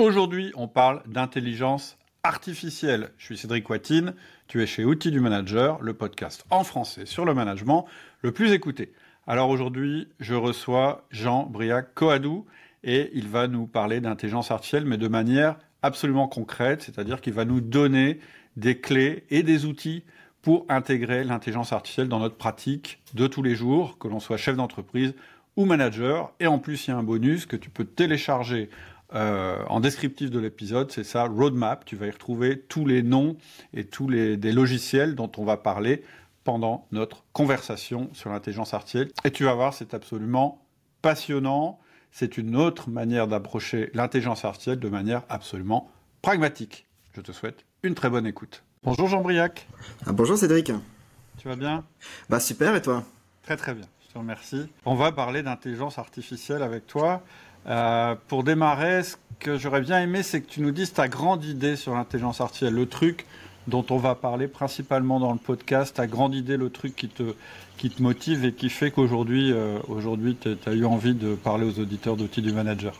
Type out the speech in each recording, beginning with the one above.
Aujourd'hui, on parle d'intelligence artificielle. Je suis Cédric Watine, tu es chez Outils du Manager, le podcast en français sur le management le plus écouté. Alors aujourd'hui, je reçois Jean Briac Coadou et il va nous parler d'intelligence artificielle, mais de manière absolument concrète, c'est-à-dire qu'il va nous donner des clés et des outils pour intégrer l'intelligence artificielle dans notre pratique de tous les jours, que l'on soit chef d'entreprise ou manager. Et en plus, il y a un bonus que tu peux télécharger euh, en descriptif de l'épisode, c'est ça, Roadmap. Tu vas y retrouver tous les noms et tous les des logiciels dont on va parler pendant notre conversation sur l'intelligence artificielle. Et tu vas voir, c'est absolument passionnant. C'est une autre manière d'approcher l'intelligence artificielle de manière absolument pragmatique. Je te souhaite une très bonne écoute. Bonjour Jean Briac. Ah, bonjour Cédric. Tu vas bien? Bah super et toi? Très très bien, je te remercie. On va parler d'intelligence artificielle avec toi. Euh, pour démarrer, ce que j'aurais bien aimé, c'est que tu nous dises ta grande idée sur l'intelligence artificielle, le truc dont on va parler principalement dans le podcast, ta grande idée, le truc qui te, motive et qui fait qu'aujourd'hui, euh, tu as eu envie de parler aux auditeurs d'outils du manager.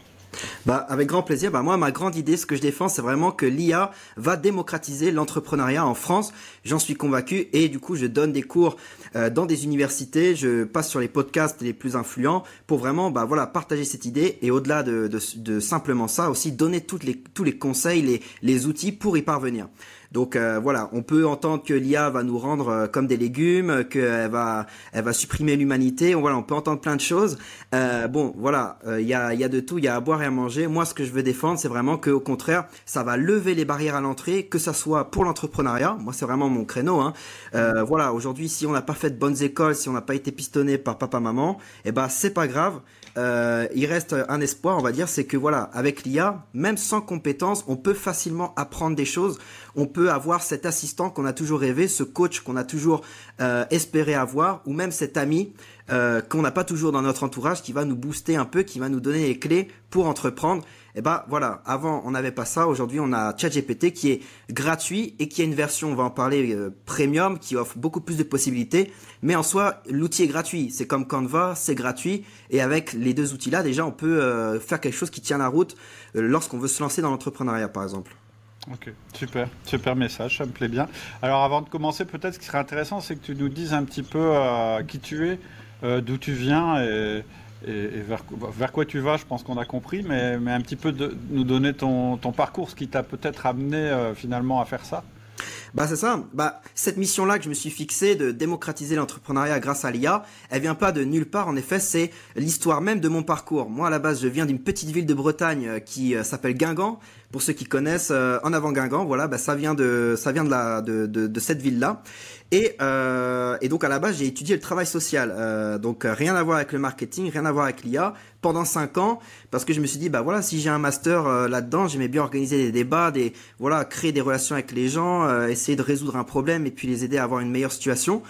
Bah, avec grand plaisir. Bah, moi, ma grande idée, ce que je défends, c'est vraiment que l'IA va démocratiser l'entrepreneuriat en France. J'en suis convaincu et du coup, je donne des cours euh, dans des universités. Je passe sur les podcasts les plus influents pour vraiment, bah, voilà, partager cette idée et au-delà de, de, de, simplement ça, aussi donner toutes les, tous les conseils, les, les outils pour y parvenir. Donc euh, voilà, on peut entendre que l'IA va nous rendre euh, comme des légumes, qu'elle va, elle va supprimer l'humanité. Voilà, on peut entendre plein de choses. Euh, bon, voilà, il y a, y a de tout, il y a à boire et à manger. Moi, ce que je veux défendre, c'est vraiment que, au contraire, ça va lever les barrières à l'entrée, que ça soit pour l'entrepreneuriat. Moi, c'est vraiment mon créneau. Hein. voilà, aujourd'hui, si on n'a pas fait de bonnes écoles, si on n'a pas été pistonné par papa, maman, eh ben c'est pas grave. Euh, il reste un espoir, on va dire, c'est que voilà, avec l'IA, même sans compétences, on peut facilement apprendre des choses. On peut avoir cet assistant qu'on a toujours rêvé, ce coach qu'on a toujours euh, espéré avoir, ou même cet ami euh, qu'on n'a pas toujours dans notre entourage, qui va nous booster un peu, qui va nous donner les clés pour entreprendre. Et eh ben voilà, avant on n'avait pas ça, aujourd'hui on a ChatGPT qui est gratuit et qui a une version, on va en parler, euh, premium, qui offre beaucoup plus de possibilités. Mais en soi, l'outil est gratuit. C'est comme Canva, c'est gratuit. Et avec les deux outils-là, déjà on peut euh, faire quelque chose qui tient la route lorsqu'on veut se lancer dans l'entrepreneuriat par exemple. Ok, super, super message, ça me plaît bien. Alors avant de commencer, peut-être ce qui serait intéressant, c'est que tu nous dises un petit peu qui tu es, d'où tu viens et, vers, quoi tu vas, je pense qu'on a compris, mais, un petit peu de nous donner ton, ton parcours, ce qui t'a peut-être amené euh, finalement à faire ça. Bah c'est ça. Bah cette mission-là que je me suis fixée de démocratiser l'entrepreneuriat grâce à l'IA, elle vient pas de nulle part. En effet, c'est l'histoire même de mon parcours. Moi, à la base, je viens d'une petite ville de Bretagne euh, qui euh, s'appelle Guingamp. Pour ceux qui connaissent, en avant Guingamp, voilà, bah, ça vient de ça vient de la de, de, de cette ville-là. Et, euh, et donc à la base, j'ai étudié le travail social. Euh, donc euh, rien à voir avec le marketing, rien à voir avec l'IA. Pendant cinq ans, parce que je me suis dit, bah voilà, si j'ai un master euh, là-dedans, j'aimais bien organiser des débats, des voilà, créer des relations avec les gens, euh, essayer de résoudre un problème et puis les aider à avoir une meilleure situation.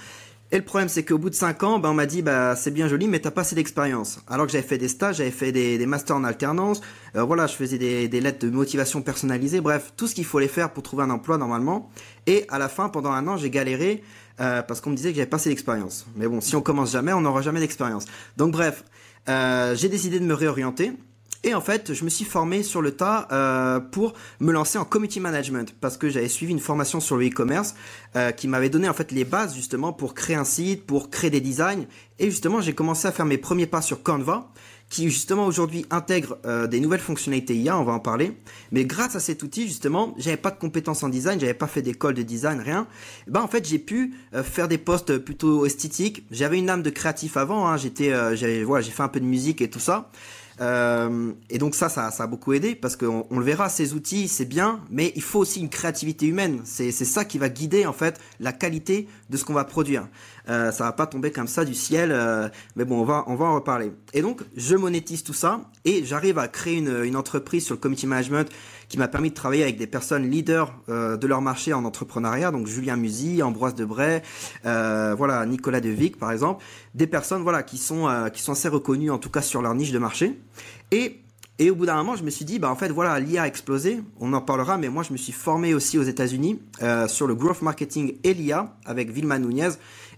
Et le problème, c'est qu'au bout de 5 ans, ben, on m'a dit, bah, c'est bien joli, mais t'as pas assez d'expérience. Alors que j'avais fait des stages, j'avais fait des, des, masters en alternance, euh, voilà, je faisais des, des, lettres de motivation personnalisées, bref, tout ce qu'il faut les faire pour trouver un emploi normalement. Et à la fin, pendant un an, j'ai galéré euh, parce qu'on me disait que j'avais pas assez d'expérience. Mais bon, si on commence jamais, on n'aura jamais d'expérience. Donc bref, euh, j'ai décidé de me réorienter. Et en fait, je me suis formé sur le tas euh, pour me lancer en community management parce que j'avais suivi une formation sur le e-commerce euh, qui m'avait donné en fait les bases justement pour créer un site, pour créer des designs. Et justement, j'ai commencé à faire mes premiers pas sur Canva qui justement aujourd'hui intègre euh, des nouvelles fonctionnalités IA, on va en parler. Mais grâce à cet outil, justement, j'avais pas de compétences en design, j'avais pas fait d'école de design, rien. Et ben en fait, j'ai pu euh, faire des posts plutôt esthétiques. J'avais une âme de créatif avant, hein. j'étais, euh, j'avais, voilà, j'ai fait un peu de musique et tout ça. Euh, et donc ça, ça, ça a beaucoup aidé parce qu'on on le verra, ces outils, c'est bien, mais il faut aussi une créativité humaine. C'est ça qui va guider en fait la qualité de ce qu'on va produire. Euh, ça va pas tomber comme ça du ciel, euh, mais bon, on va, on va en reparler. Et donc, je monétise tout ça et j'arrive à créer une, entreprise sur le community management qui m'a permis de travailler avec des personnes leaders euh, de leur marché en entrepreneuriat, donc Julien Musy, Ambroise Debray, voilà Nicolas Devic par exemple, des personnes voilà qui sont qui sont assez reconnues en tout cas sur leur niche de marché. Et Et au bout d'un moment, je me suis dit, bah en fait, voilà, l'IA a explosé. On en parlera, mais moi, je me suis formé aussi aux États-Unis euh, sur le growth marketing et l'IA avec Vilma Nunez.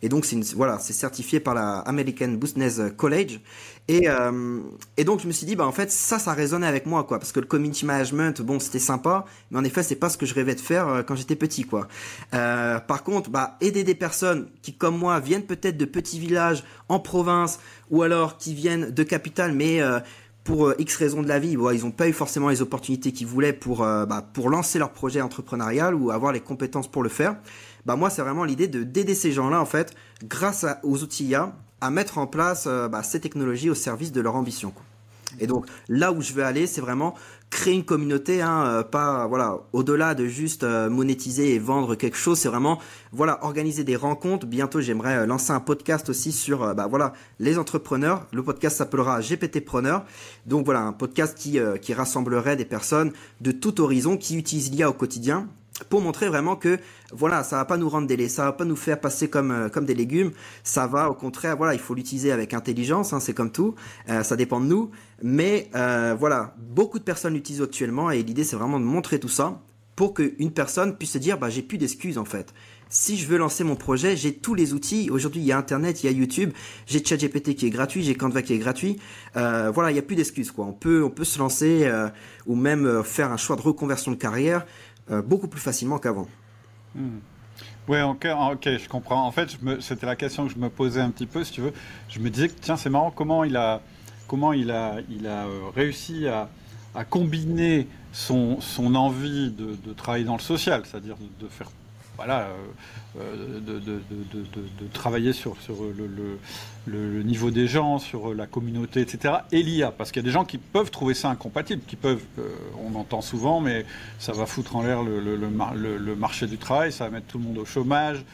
Et donc, c'est voilà, certifié par la American Business College. Et, euh, et donc, je me suis dit, bah en fait, ça, ça résonnait avec moi, quoi, parce que le community management, bon, c'était sympa, mais en effet, c'est pas ce que je rêvais de faire euh, quand j'étais petit, quoi. Par contre, bah aider des personnes qui, comme moi, viennent peut-être de petits villages en province, ou alors qui viennent de capitales, mais pour euh, X raisons de la vie, ils n'ont pas eu forcément les opportunités qu'ils voulaient pour, euh, bah, pour lancer leur projet entrepreneurial ou avoir les compétences pour le faire. Bah, moi, c'est vraiment l'idée de d'aider ces gens-là, en fait, grâce aux outils IA, à mettre en place euh, bah, ces technologies au service de leur ambition. Et donc là où je veux aller, c'est vraiment créer une communauté, hein, euh, pas voilà, au-delà de juste euh, monétiser et vendre quelque chose, c'est vraiment voilà organiser des rencontres. Bientôt, j'aimerais euh, lancer un podcast aussi sur bah voilà les entrepreneurs. Le podcast s'appellera GPTpreneur. Donc voilà un podcast qui qui rassemblerait des personnes de tout horizon qui utilisent l'IA au quotidien pour montrer vraiment que voilà, ça va pas nous rendre des ça va pas nous faire passer comme euh, comme des légumes, ça va au contraire, voilà, il faut l'utiliser avec intelligence, hein, c'est comme tout, euh, ça dépend de nous, mais euh, voilà, beaucoup de personnes l'utilisent actuellement et l'idée c'est vraiment de montrer tout ça pour qu'une personne puisse se dire bah j'ai plus d'excuses en fait. Si je veux lancer mon projet, j'ai tous les outils. Aujourd'hui, il y a Internet, il y a YouTube, j'ai ChatGPT qui est gratuit, j'ai Canva qui est gratuit. voilà, il n'y a plus d'excuses quoi. On peut, on peut se lancer ou même faire un choix de reconversion de carrière euh, beaucoup plus facilement qu'avant. Hmm. Oui, ok, je comprends. En fait, c'était la question que je me posais un petit peu, si tu veux. Je me disais tiens, c'est marrant, comment il a, comment il a, il a euh, réussi à, combiner son, envie de, travailler dans le social, c'est-à-dire de, faire voilà, euh, euh, de, de, de, travailler sur, sur le, le, niveau des gens, sur la communauté, etc. Et l'IA, parce qu'il y a des gens qui peuvent trouver ça incompatible, qui peuvent, euh, on entend souvent, mais ça va foutre en l'air le, marché du travail, ça va mettre tout le monde au chômage,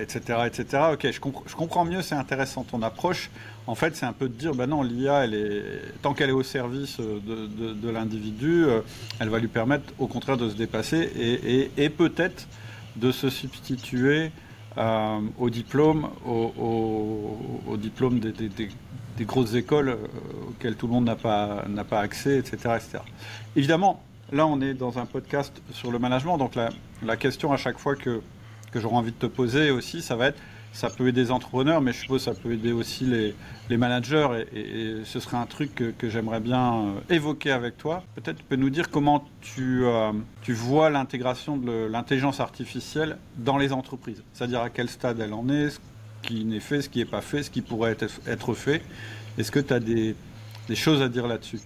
etc., etc. Ok, je, je comprends mieux, c'est intéressant ton approche. En fait, c'est un peu de dire, ben non, l'IA, tant qu'elle est au service de, l'individu, elle va lui permettre, au contraire, de se dépasser et, et peut-être de se substituer euh, au diplôme, des, grosses écoles euh, auxquelles tout le monde n'a pas, pas accès, etc., etc. Évidemment, là, on est dans un podcast sur le management, donc la, la question à chaque fois que, que j'aurai envie de te poser aussi, ça va être ça peut aider les entrepreneurs, mais je suppose que ça peut aider aussi les, les managers. Et, ce serait un truc que, j'aimerais bien euh, évoquer avec toi. Peut-être tu peux nous dire comment tu, euh, tu vois l'intégration de l'intelligence artificielle dans les entreprises. C'est-à-dire à quel stade elle en est, ce qui n'est fait, ce qui n'est pas fait, ce qui pourrait être, être fait. Est-ce que tu as des, des choses à dire là-dessus?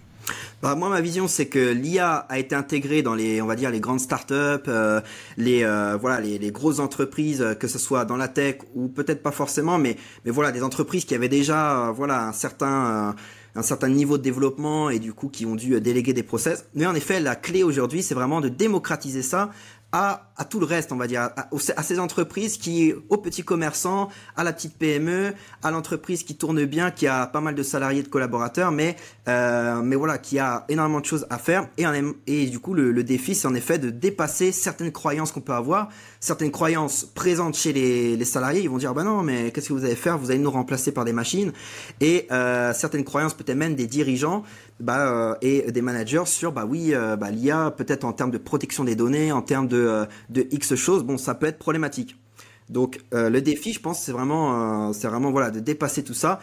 Bah, moi, ma vision, c'est que l'IA a été intégrée dans les, on va dire, les grandes startups, euh, les, euh, voilà, les, les, grosses entreprises, euh, que ce soit dans la tech ou peut-être pas forcément, mais, mais voilà, des entreprises qui avaient déjà, voilà, un certain, un certain niveau de développement et du coup qui ont dû déléguer des process. Mais en effet, la clé aujourd'hui, c'est vraiment de démocratiser ça à, à, tout le reste, on va dire, à, ces entreprises qui, aux petits commerçants, à la petite PME, à l'entreprise qui tourne bien, qui a pas mal de salariés, de collaborateurs, mais euh, mais voilà, qui a énormément de choses à faire. Et, du coup, le, le défi, c'est en effet de dépasser certaines croyances qu'on peut avoir, certaines croyances présentes chez les, les salariés. Ils vont dire, bah non, mais qu'est-ce que vous allez faire? Vous allez nous remplacer par des machines. Et euh, certaines croyances, peut-être même des dirigeants, bah, euh, et des managers sur bah oui euh, bah, l'IA peut-être en termes de protection des données en termes de, euh, de X choses bon ça peut être problématique. Donc le défi je pense c'est vraiment c'est vraiment voilà de dépasser tout ça.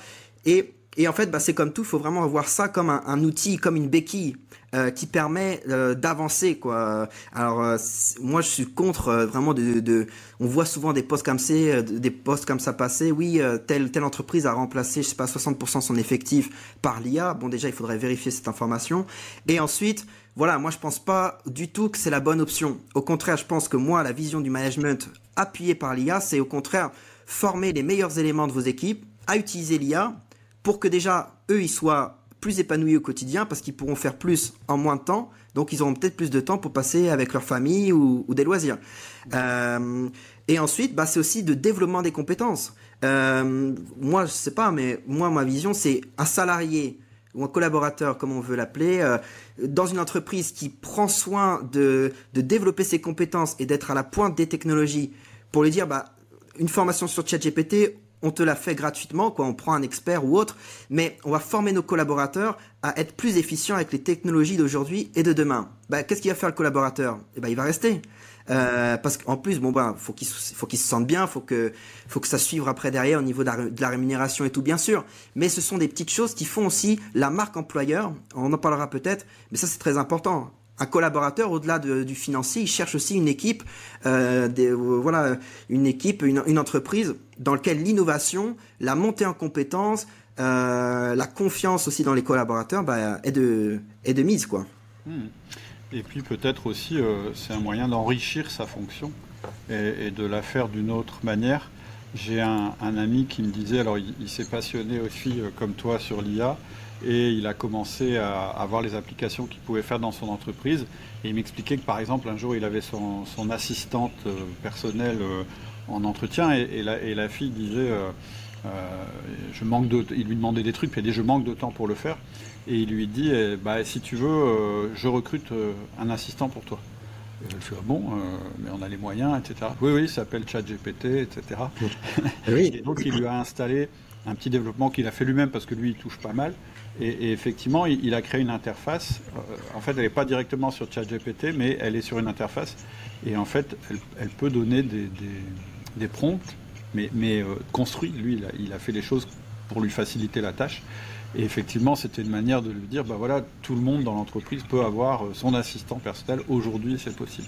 Et et en fait, bah, c'est comme tout, il faut vraiment voir ça comme un, un outil, comme une béquille euh, qui permet euh, d'avancer. quoi. Alors, euh, moi, je suis contre vraiment de, On voit souvent des postes comme ça, des postes comme ça passer. Oui, telle, telle entreprise a remplacé, je sais pas, 60% son effectif par l'IA. Bon, déjà, il faudrait vérifier cette information. Et ensuite, voilà, moi, je pense pas du tout que c'est la bonne option. Au contraire, je pense que moi, la vision du management appuyée par l'IA, c'est au contraire former les meilleurs éléments de vos équipes à utiliser l'IA pour que déjà, eux, ils soient plus épanouis au quotidien parce qu'ils pourront faire plus en moins de temps. Donc, ils auront peut-être plus de temps pour passer avec leur famille ou, des loisirs. Euh, et ensuite, bah, c'est aussi de développement des compétences. Euh, moi, je sais pas, mais moi, ma vision, c'est un salarié ou un collaborateur, comme on veut l'appeler, euh, dans une entreprise qui prend soin de, de développer ses compétences et d'être à la pointe des technologies pour lui dire, bah, une formation sur ChatGPT, on te la fait gratuitement, quoi. On prend un expert ou autre, mais on va former nos collaborateurs à être plus efficients avec les technologies d'aujourd'hui et de demain. Bah, qu'est-ce qu'il va faire le collaborateur? Eh ben, il va rester. Euh, parce qu'en plus, bon ben, faut qu'il faut qu'il se sente bien, faut que faut que ça suive après derrière au niveau de la, rémunération et tout, bien sûr. Mais ce sont des petites choses qui font aussi la marque employeur. On en parlera peut-être, mais ça c'est très important. Un collaborateur, au-delà du financier, il cherche aussi une équipe, euh, euh, voilà, une équipe, une, entreprise dans laquelle l'innovation, la montée en compétences, euh, la confiance aussi dans les collaborateurs, bah, est de mise quoi. Hmm. Et puis peut-être aussi, c'est un moyen d'enrichir sa fonction et, de la faire d'une autre manière. J'ai un, ami qui me disait, alors il, s'est passionné aussi comme toi sur l'IA et il a commencé à, à, voir les applications qu'il pouvait faire dans son entreprise. Et il m'expliquait que par exemple un jour il avait son, assistante euh, personnelle en entretien et, la, fille disait, je manque de, il lui demandait des trucs, puis elle dit je manque de temps pour le faire et il lui dit eh, bah, si tu veux, euh, je recrute euh, un assistant pour toi. Et elle fait ah bon, euh, mais on a les moyens, etc. Oui, oui, il s'appelle ChatGPT, etc. Oui. Et donc il lui a installé un petit développement qu'il a fait lui-même parce que lui il touche pas mal. Et, effectivement, il, a créé une interface. en fait, elle n'est pas directement sur ChatGPT, mais elle est sur une interface. Et en fait, elle, peut donner des, prompts, mais, mais construit. Lui, il a, il a fait les choses pour lui faciliter la tâche. Et effectivement, c'était une manière de lui dire, bah voilà, tout le monde dans l'entreprise peut avoir euh, son assistant personnel. Aujourd'hui, c'est possible.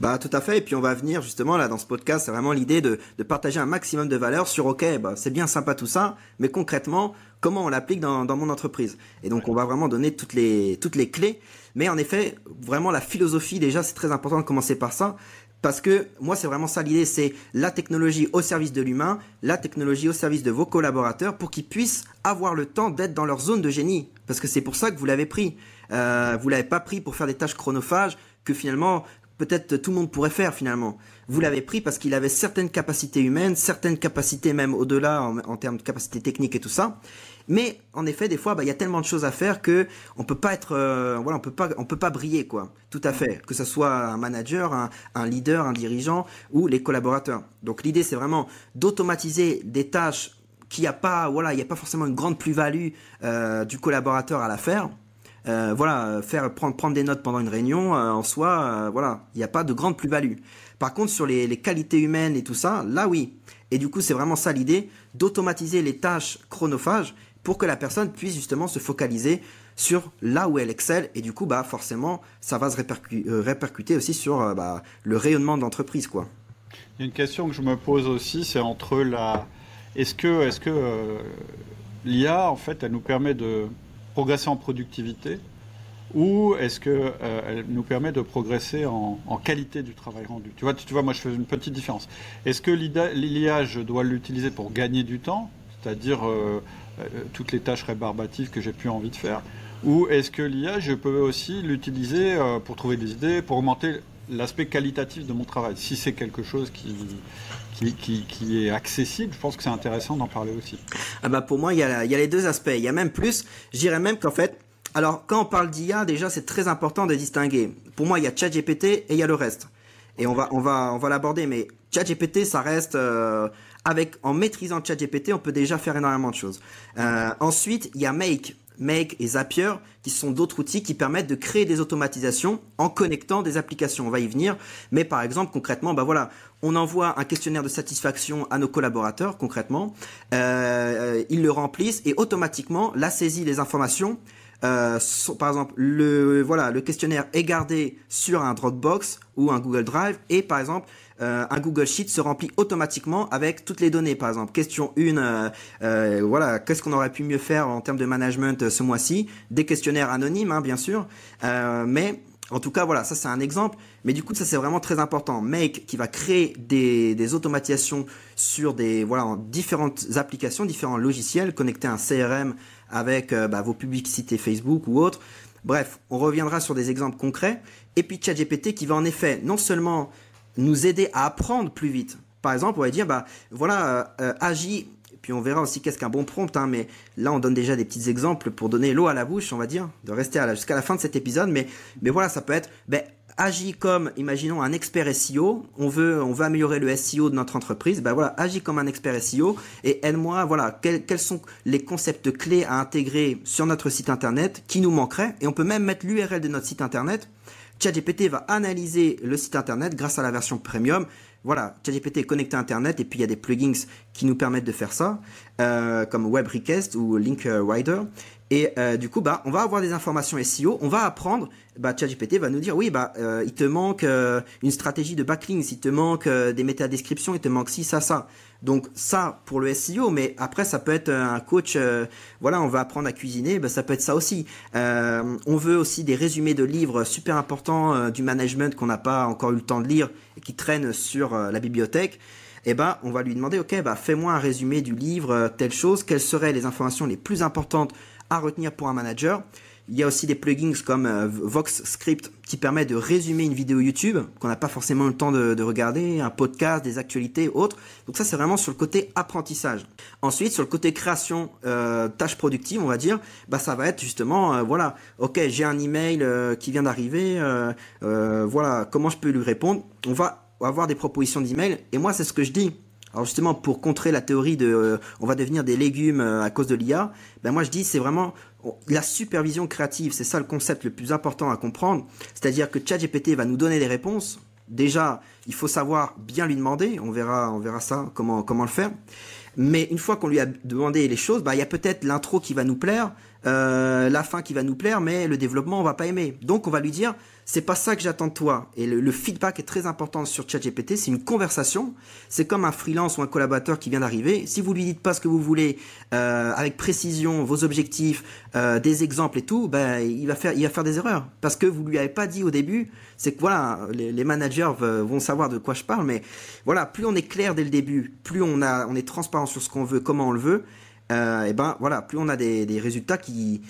Bah tout à fait. Et puis on va venir justement là dans ce podcast, c'est vraiment l'idée de, partager un maximum de valeur sur ok, bah, c'est bien sympa tout ça, mais concrètement comment on l'applique dans, mon entreprise. Et donc on va vraiment donner toutes les toutes les clés. Mais en effet, vraiment la philosophie déjà, c'est très important de commencer par ça. Parce que moi, c'est vraiment ça l'idée, c'est la technologie au service de l'humain, la technologie au service de vos collaborateurs pour qu'ils puissent avoir le temps d'être dans leur zone de génie. Parce que c'est pour ça que vous l'avez pris. Euh, vous l'avez pas pris pour faire des tâches chronophages que finalement peut-être tout le monde pourrait faire finalement. Vous l'avez pris parce qu'il avait certaines capacités humaines, certaines capacités même au-delà en, termes de capacités techniques et tout ça. Mais en effet, des fois, bah, il y a tellement de choses à faire que on peut pas être, euh, voilà, on peut pas, on peut pas briller quoi. Tout à fait, que ce soit un manager, un, leader, un dirigeant ou les collaborateurs. Donc l'idée, c'est vraiment d'automatiser des tâches qui a pas, voilà, il n'y a pas forcément une grande plus-value euh, du collaborateur à la faire. Euh, voilà, faire prendre prendre des notes pendant une réunion en soi, voilà, il n'y a pas de grande plus-value. Par contre, sur les, qualités humaines et tout ça, là oui. Et du coup, c'est vraiment ça l'idée, d'automatiser les tâches chronophages pour que la personne puisse justement se focaliser sur là où elle excelle et du coup bah forcément ça va se euh, répercuter aussi sur euh, bah, le rayonnement de l'entreprise quoi. Il y a une question que je me pose aussi, c'est entre la est-ce que est-ce que euh, l'IA en fait elle nous permet de progresser en productivité? Ou est-ce que elle nous permet de progresser en, qualité du travail rendu? Tu vois, moi je fais une petite différence. Est-ce que l'IA, je dois l'utiliser pour gagner du temps, c'est-à-dire euh, toutes les tâches rébarbatives que j'ai plus envie de faire? Ou est-ce que l'IA, je peux aussi l'utiliser euh, pour trouver des idées, pour augmenter l'aspect qualitatif de mon travail? Si c'est quelque chose qui, qui, est accessible, je pense que c'est intéressant d'en parler aussi. Ah bah pour moi, il y, a, il y a les deux aspects. Il y a même plus, je dirais même qu'en fait, alors quand on parle d'IA, déjà c'est très important de distinguer. Pour moi, il y a ChatGPT et il y a le reste. Et on va, on va, on va l'aborder, mais ChatGPT, ça reste euh, avec en maîtrisant ChatGPT, on peut déjà faire énormément de choses. Euh, ensuite, il y a Make. Make et Zapier, qui sont d'autres outils qui permettent de créer des automatisations en connectant des applications. On va y venir. Mais par exemple, concrètement, bah voilà, on envoie un questionnaire de satisfaction à nos collaborateurs, concrètement. Euh, ils le remplissent et automatiquement, la saisie des informations euh, par exemple, le voilà, le questionnaire est gardé sur un Dropbox ou un Google Drive et par exemple euh, un Google Sheet se remplit automatiquement avec toutes les données. Par exemple, question 1, euh, voilà, qu'est-ce qu'on aurait pu mieux faire en termes de management ce mois-ci? Des questionnaires anonymes, hein, bien sûr, mais en tout cas, voilà, ça c'est un exemple. Mais du coup, ça c'est vraiment très important. Make qui va créer des, des automatisations sur des voilà différentes applications, différents logiciels connectés à un CRM avec bah, vos publicités Facebook ou autres. Bref, on reviendra sur des exemples concrets. Et puis ChatGPT qui va en effet non seulement nous aider à apprendre plus vite. Par exemple, on va dire, bah voilà, euh, euh, agis. Puis on verra aussi qu'est-ce qu'un bon prompt, hein, mais là on donne déjà des petits exemples pour donner l'eau à la bouche, on va dire, de rester jusqu'à la fin de cet épisode. Mais, mais voilà, ça peut être, ben, agis comme, imaginons, un expert SEO. On veut, on veut améliorer le SEO de notre entreprise. Ben voilà, agis comme un expert SEO et aide-moi. Voilà, quels, quels sont les concepts clés à intégrer sur notre site internet qui nous manqueraient. Et on peut même mettre l'URL de notre site internet. ChatGPT va analyser le site internet grâce à la version premium. Voilà, ChatGPT est connecté à Internet et puis il y a des plugins qui nous permettent de faire ça, euh, comme Web Request ou Link Rider. Et euh, du coup, bah, on va avoir des informations SEO, on va apprendre. Bah, ChatGPT va nous dire, oui, bah, euh, il te manque euh, une stratégie de backlinks, il te manque des métadescriptions, il te manque ci, ça, ça. Donc ça pour le SEO, mais après ça peut être un coach. voilà, on va apprendre à cuisiner, bah, ça peut être ça aussi. on veut aussi des résumés de livres super importants du management qu'on n'a pas encore eu le temps de lire et qui traînent sur la bibliothèque eh ben, on va lui demander, ok, bah, fais-moi un résumé du livre, telle chose, quelles seraient les informations les plus importantes à retenir pour un manager. Il y a aussi des plugins comme euh, Vox Script qui permet de résumer une vidéo YouTube qu'on n'a pas forcément le temps de, regarder, un podcast, des actualités, autres. Donc ça c'est vraiment sur le côté apprentissage. Ensuite sur le côté création, euh, tâches productives, on va dire, bah ça va être justement, euh, voilà, ok j'ai un email euh, qui vient d'arriver, voilà comment je peux lui répondre? On va avoir des propositions d'email et moi c'est ce que je dis alors justement, pour contrer la théorie de euh, on va devenir des légumes euh, à cause de l'IA, ben moi je dis c'est vraiment la supervision créative, c'est ça le concept le plus important à comprendre. C'est-à-dire que ChatGPT va nous donner des réponses. Déjà, il faut savoir bien lui demander. On verra, on verra ça comment comment le faire. Mais une fois qu'on lui a demandé les choses, bah il y a peut-être l'intro qui va nous plaire, euh, la fin qui va nous plaire, mais le développement on va pas aimer. Donc on va lui dire c'est pas ça que j'attends de toi. Et le, feedback est très important sur ChatGPT. C'est une conversation. C'est comme un freelance ou un collaborateur qui vient d'arriver. Si vous lui dites pas ce que vous voulez, euh, avec précision, vos objectifs, euh, des exemples et tout, ben il va faire, il va faire des erreurs parce que vous lui avez pas dit au début. C'est que voilà, les, managers vont savoir de quoi je parle, mais voilà, plus on est clair dès le début, plus on a, on est transparent sur ce qu'on veut, comment on le veut, et ben voilà, plus on a des, des résultats qui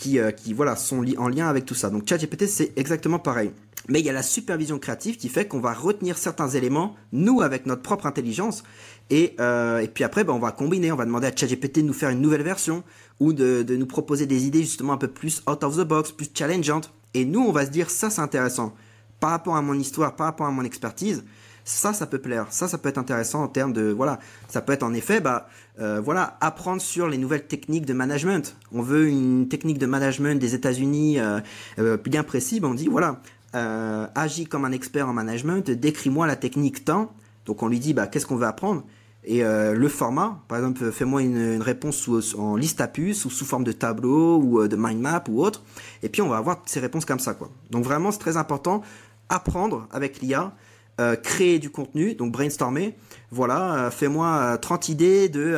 qui, euh, qui voilà, sont en lien avec tout ça. Donc ChatGPT, c'est exactement pareil. Mais il y a la supervision créative qui fait qu'on va retenir certains éléments, nous, avec notre propre intelligence. Et, euh, et puis après, ben, on va combiner, on va demander à ChatGPT de nous faire une nouvelle version ou de, de nous proposer des idées justement un peu plus out of the box, plus challengeantes. Et nous, on va se dire, ça c'est intéressant. Par rapport à mon histoire, par rapport à mon expertise, ça, ça peut plaire. Ça, ça peut être intéressant en termes de, voilà, ça peut être en effet, bah, euh, voilà, apprendre sur les nouvelles techniques de management. On veut une technique de management des États-Unis euh, euh, bien précis. on dit, voilà, agis comme un expert en management, décris-moi la technique tant. Donc on lui dit, bah, qu'est-ce qu'on veut apprendre? Et le format, par exemple, fais-moi une, réponse en liste à puces ou sous forme de tableau ou de mind map ou autre. Et puis on va avoir ces réponses comme ça, quoi. Donc vraiment, c'est très important apprendre avec l'IA euh, créer du contenu, donc brainstormer. Voilà, euh, fais-moi 30 euh, idées de,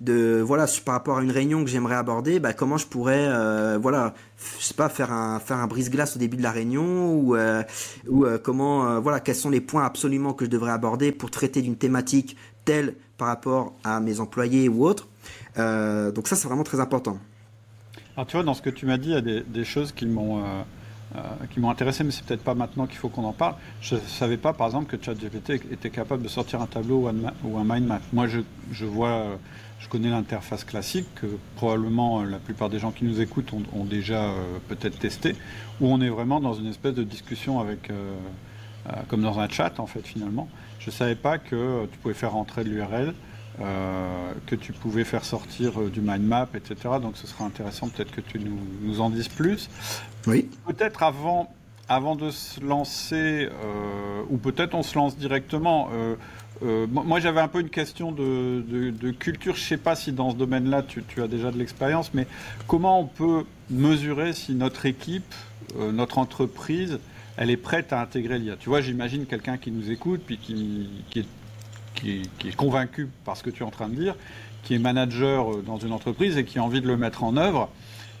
de voilà par rapport à une réunion que j'aimerais aborder, bah, comment je pourrais, voilà, je sais pas, faire un faire un brise-glace au début de la réunion ou ou comment, voilà, quels sont les points absolument que je devrais aborder pour traiter d'une thématique telle par rapport à mes employés ou autres. donc ça, c'est vraiment très important. Alors tu vois, dans ce que tu m'as dit, il y a des, choses qui m'ont qui m'ont intéressé, mais c'est peut-être pas maintenant qu'il faut qu'on en parle. Je ne savais pas, par exemple, que ChatGPT était capable de sortir un tableau ou un, mind map. Moi, je, vois, euh, je connais l'interface classique que probablement euh, la plupart des gens qui nous écoutent ont, déjà peut-être testé, où on est vraiment dans une espèce de discussion avec, comme dans un chat en fait finalement. Je ne savais pas que tu pouvais faire rentrer de l'URL. que tu pouvais faire sortir du mind map, etc. Donc ce sera intéressant peut-être que tu nous, nous, en dises plus. Oui. Peut-être avant, avant de se lancer, euh, ou peut-être on se lance directement. Euh, euh, moi, j'avais un peu une question de, culture. Je ne sais pas si dans ce domaine-là, tu, as déjà de l'expérience, mais comment on peut mesurer si notre équipe, notre entreprise, elle est prête à intégrer l'IA Tu vois, j'imagine quelqu'un qui nous écoute, puis qui, qui, est, qui, qui, est, convaincu par ce que tu es en train de dire, qui est manager dans une entreprise et qui a envie de le mettre en œuvre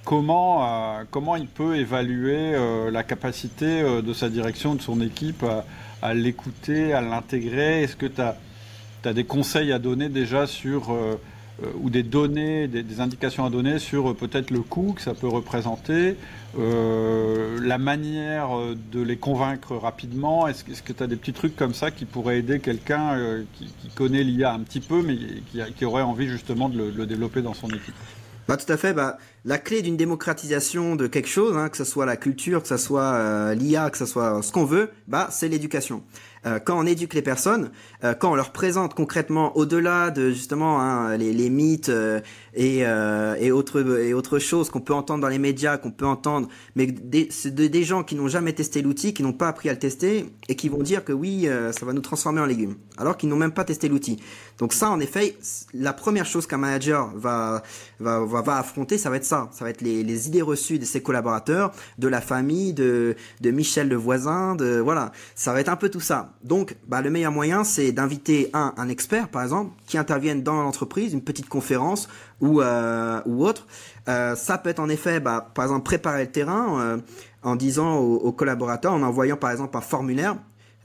comment, euh, comment il peut évaluer euh, la capacité euh, de sa direction, de son équipe à, l'écouter, à l'intégrer? Est-ce que tu as, des conseils à donner déjà sur, ou des données, des, indications à donner sur peut-être le coût que ça peut représenter, la manière de les convaincre rapidement Est-ce que tu as des petits trucs comme ça qui pourraient aider quelqu'un qui, connaît l'IA un petit peu, mais qui, aurait envie justement de le développer dans son équipe? Bah, tout à fait. Bah, la clé d'une démocratisation de quelque chose, hein, que ce soit la culture, que ce soit euh, l'IA, que ce soit ce qu'on veut, bah c'est l'éducation. Euh, quand on éduque les personnes, euh, quand on leur présente concrètement, au-delà de justement hein, les, les, mythes euh, et, et, autres et autres choses qu'on peut entendre dans les médias, qu'on peut entendre, mais des, de, des gens qui n'ont jamais testé l'outil, qui n'ont pas appris à le tester et qui vont dire que oui, ça va nous transformer en légumes, alors qu'ils n'ont même pas testé l'outil. Donc ça, en effet, la première chose qu'un manager va, va, va, va, affronter, ça va être ça. Ça va être les, les, idées reçues de ses collaborateurs, de la famille, de, de Michel le voisin, de voilà. Ça va être un peu tout ça. Donc, bah, le meilleur moyen, c'est d'inviter un, un expert, par exemple, qui intervienne dans l'entreprise, une petite conférence ou, euh, ou autre. Euh, ça peut être en effet, bah, par exemple, préparer le terrain euh, en disant aux, collaborateurs, en envoyant par exemple un formulaire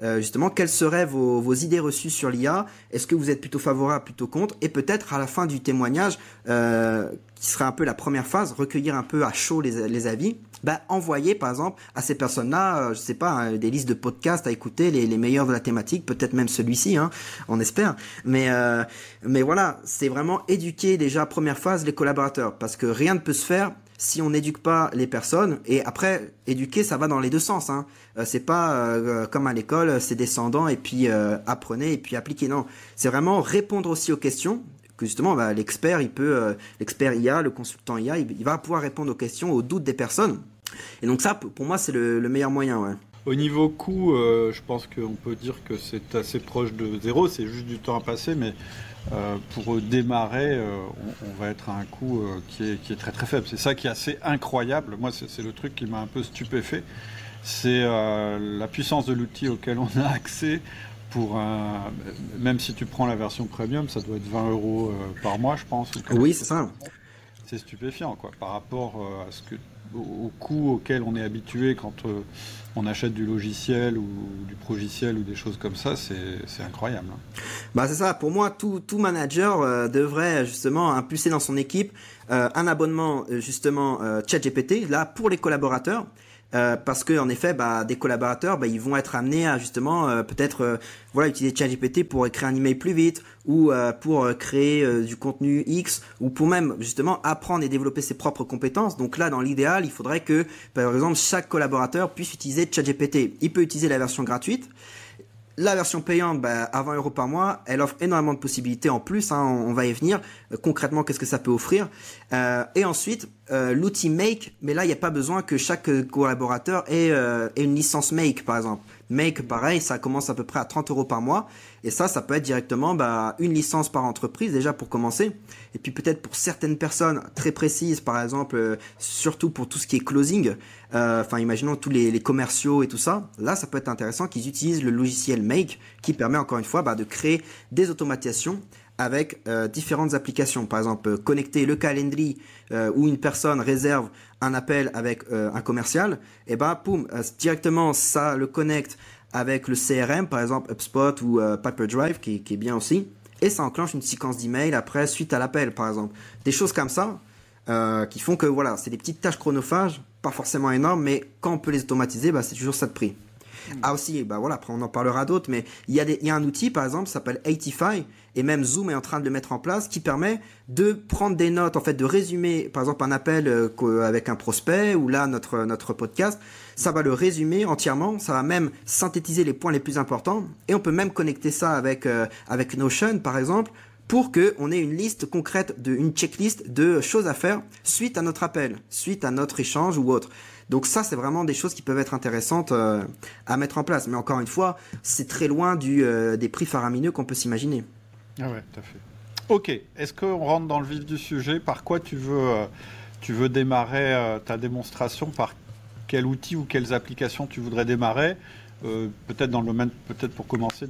euh, justement, quelles seraient vos, idées reçues sur l'IA Est-ce que vous êtes plutôt favorable, plutôt contre? Et peut-être à la fin du témoignage, qui sera un peu la première phase, recueillir un peu à chaud les avis, bah, envoyer par exemple à ces personnes-là, euh, je sais pas, hein, des listes de podcasts à écouter, les, les meilleurs de la thématique, peut-être même celui-ci, hein, on espère. Mais euh, mais voilà, c'est vraiment éduquer déjà première phase les collaborateurs, parce que rien ne peut se faire si on n'éduque pas les personnes, et après, éduquer, ça va dans les deux sens. Hein. Euh, c'est pas euh, comme à l'école, c'est descendant et puis euh, apprenez et puis appliquez. Non, c'est vraiment répondre aussi aux questions. Que justement, bah, l'expert, il peut, euh, l'expert IA, le consultant IA, il, il, va pouvoir répondre aux questions, aux doutes des personnes. Et donc ça, pour moi, c'est le, le, meilleur moyen. Au niveau coût, euh, je pense qu'on peut dire que c'est assez proche de zéro. C'est juste du temps à passer, mais euh, pour démarrer, euh, on, va être à un coût qui, est, très très faible. C'est ça qui est assez incroyable. Moi, c'est le truc qui m'a un peu stupéfait. C'est la puissance de l'outil auquel on a accès. Pour un, même si tu prends la version premium, ça doit être 20 euros euh, par mois, je pense. Oui, c'est ça. C'est stupéfiant, quoi, par rapport à ce que au coût auquel on est habitué quand euh, on achète du logiciel ou du progiciel ou des choses comme ça, c'est incroyable. Hein. Bah c'est ça, pour moi, tout, tout manager euh, devrait justement impulser dans son équipe euh, un abonnement justement euh, ChatGPT, là pour les collaborateurs. Euh, parce que en effet, bah, des collaborateurs, bah, ils vont être amenés à justement euh, peut-être euh, voilà utiliser ChatGPT pour écrire un email plus vite ou euh, pour créer du contenu X ou pour même justement apprendre et développer ses propres compétences. Donc là, dans l'idéal, il faudrait que par exemple chaque collaborateur puisse utiliser ChatGPT. Il peut utiliser la version gratuite. La version payante, bah, à 20 euros par mois, elle offre énormément de possibilités en plus. Hein, on, va y venir. Euh, concrètement, qu'est-ce que ça peut offrir? Euh, Et ensuite, euh, l'outil Make, mais là, il n'y a pas besoin que chaque collaborateur ait, une licence Make, par exemple. Make, pareil, ça commence à peu près à 30 euros par mois. Et ça, ça peut être directement bah, une licence par entreprise, déjà pour commencer. Et puis peut-être pour certaines personnes très précises, par exemple, surtout pour tout ce qui est closing, enfin euh, imaginons tous les, commerciaux et tout ça, là, ça peut être intéressant qu'ils utilisent le logiciel Make, qui permet encore une fois bah, de créer des automatisations avec euh, différentes applications. Par exemple, connecter le calendrier euh, où une personne réserve un appel avec euh, un commercial, et ben, poum, directement ça le connecte avec le CRM, par exemple HubSpot ou Paper Drive, qui, qui, est bien aussi, et ça enclenche une séquence d'email après suite à l'appel, par exemple. Des choses comme ça qui font que voilà, c'est des petites tâches chronophages, pas forcément énormes, mais quand on peut les automatiser, bah, c'est toujours ça de prix. Ah aussi, bah voilà, après on en parlera d'autres, mais il y, a des, il y a un outil par exemple, s'appelle 85, et même Zoom est en train de le mettre en place, qui permet de prendre des notes, en fait, de résumer, par exemple un appel euh, avec un prospect, ou là notre notre podcast, ça va le résumer entièrement, ça va même synthétiser les points les plus importants, et on peut même connecter ça avec euh, avec Notion par exemple, pour que on ait une liste concrète une checklist de choses à faire suite à notre appel, suite à notre échange ou autre. Donc ça, c'est vraiment des choses qui peuvent être intéressantes euh, à mettre en place. Mais encore une fois, c'est très loin du, euh, des prix faramineux qu'on peut s'imaginer. Ah ouais, tout à fait. Ok, est-ce qu'on rentre dans le vif du sujet? Par quoi tu veux, euh, tu veux démarrer ta démonstration? Par quel outil ou quelles applications tu voudrais démarrer? Euh, peut-être dans le domaine, peut-être pour commencer,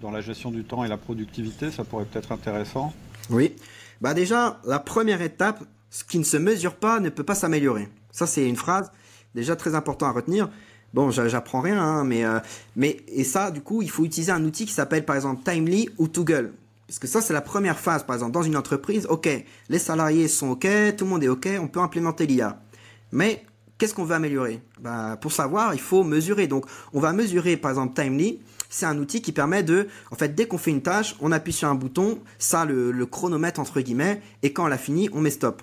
dans la gestion du temps et la productivité, ça pourrait peut-être intéressant. Oui. Bah déjà, la première étape, ce qui ne se mesure pas ne peut pas s'améliorer. Ça, c'est une phrase déjà très important à retenir. Bon, j'apprends rien, hein, mais, euh, mais et ça, du coup, il faut utiliser un outil qui s'appelle par exemple Timely ou Toggle. Parce que ça, c'est la première phase, par exemple, dans une entreprise. OK, les salariés sont OK, tout le monde est OK, on peut implémenter l'IA. Mais qu'est-ce qu'on veut améliorer? Bah, Pour savoir, il faut mesurer. Donc, on va mesurer, par exemple, Timely. C'est un outil qui permet de, en fait, dès qu'on fait une tâche, on appuie sur un bouton, ça, le, le chronomètre, entre guillemets, et quand on l'a fini, on met stop.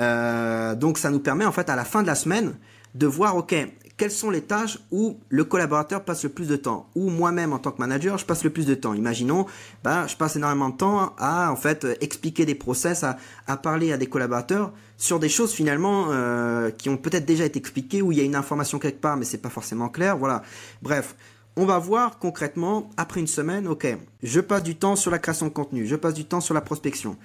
donc ça nous permet en fait à la fin de la semaine de voir, ok, quelles sont les tâches où le collaborateur passe le plus de temps, ou moi-même en tant que manager, je passe le plus de temps. Imaginons, bah, je passe énormément de temps à en fait expliquer des process, à, parler à des collaborateurs sur des choses finalement euh, qui ont peut-être déjà été expliquées, où il y a une information quelque part, mais c'est pas forcément clair. Voilà. Bref. On va voir concrètement, après une semaine, ok, je passe du temps sur la création de contenu, je passe du temps sur la prospection,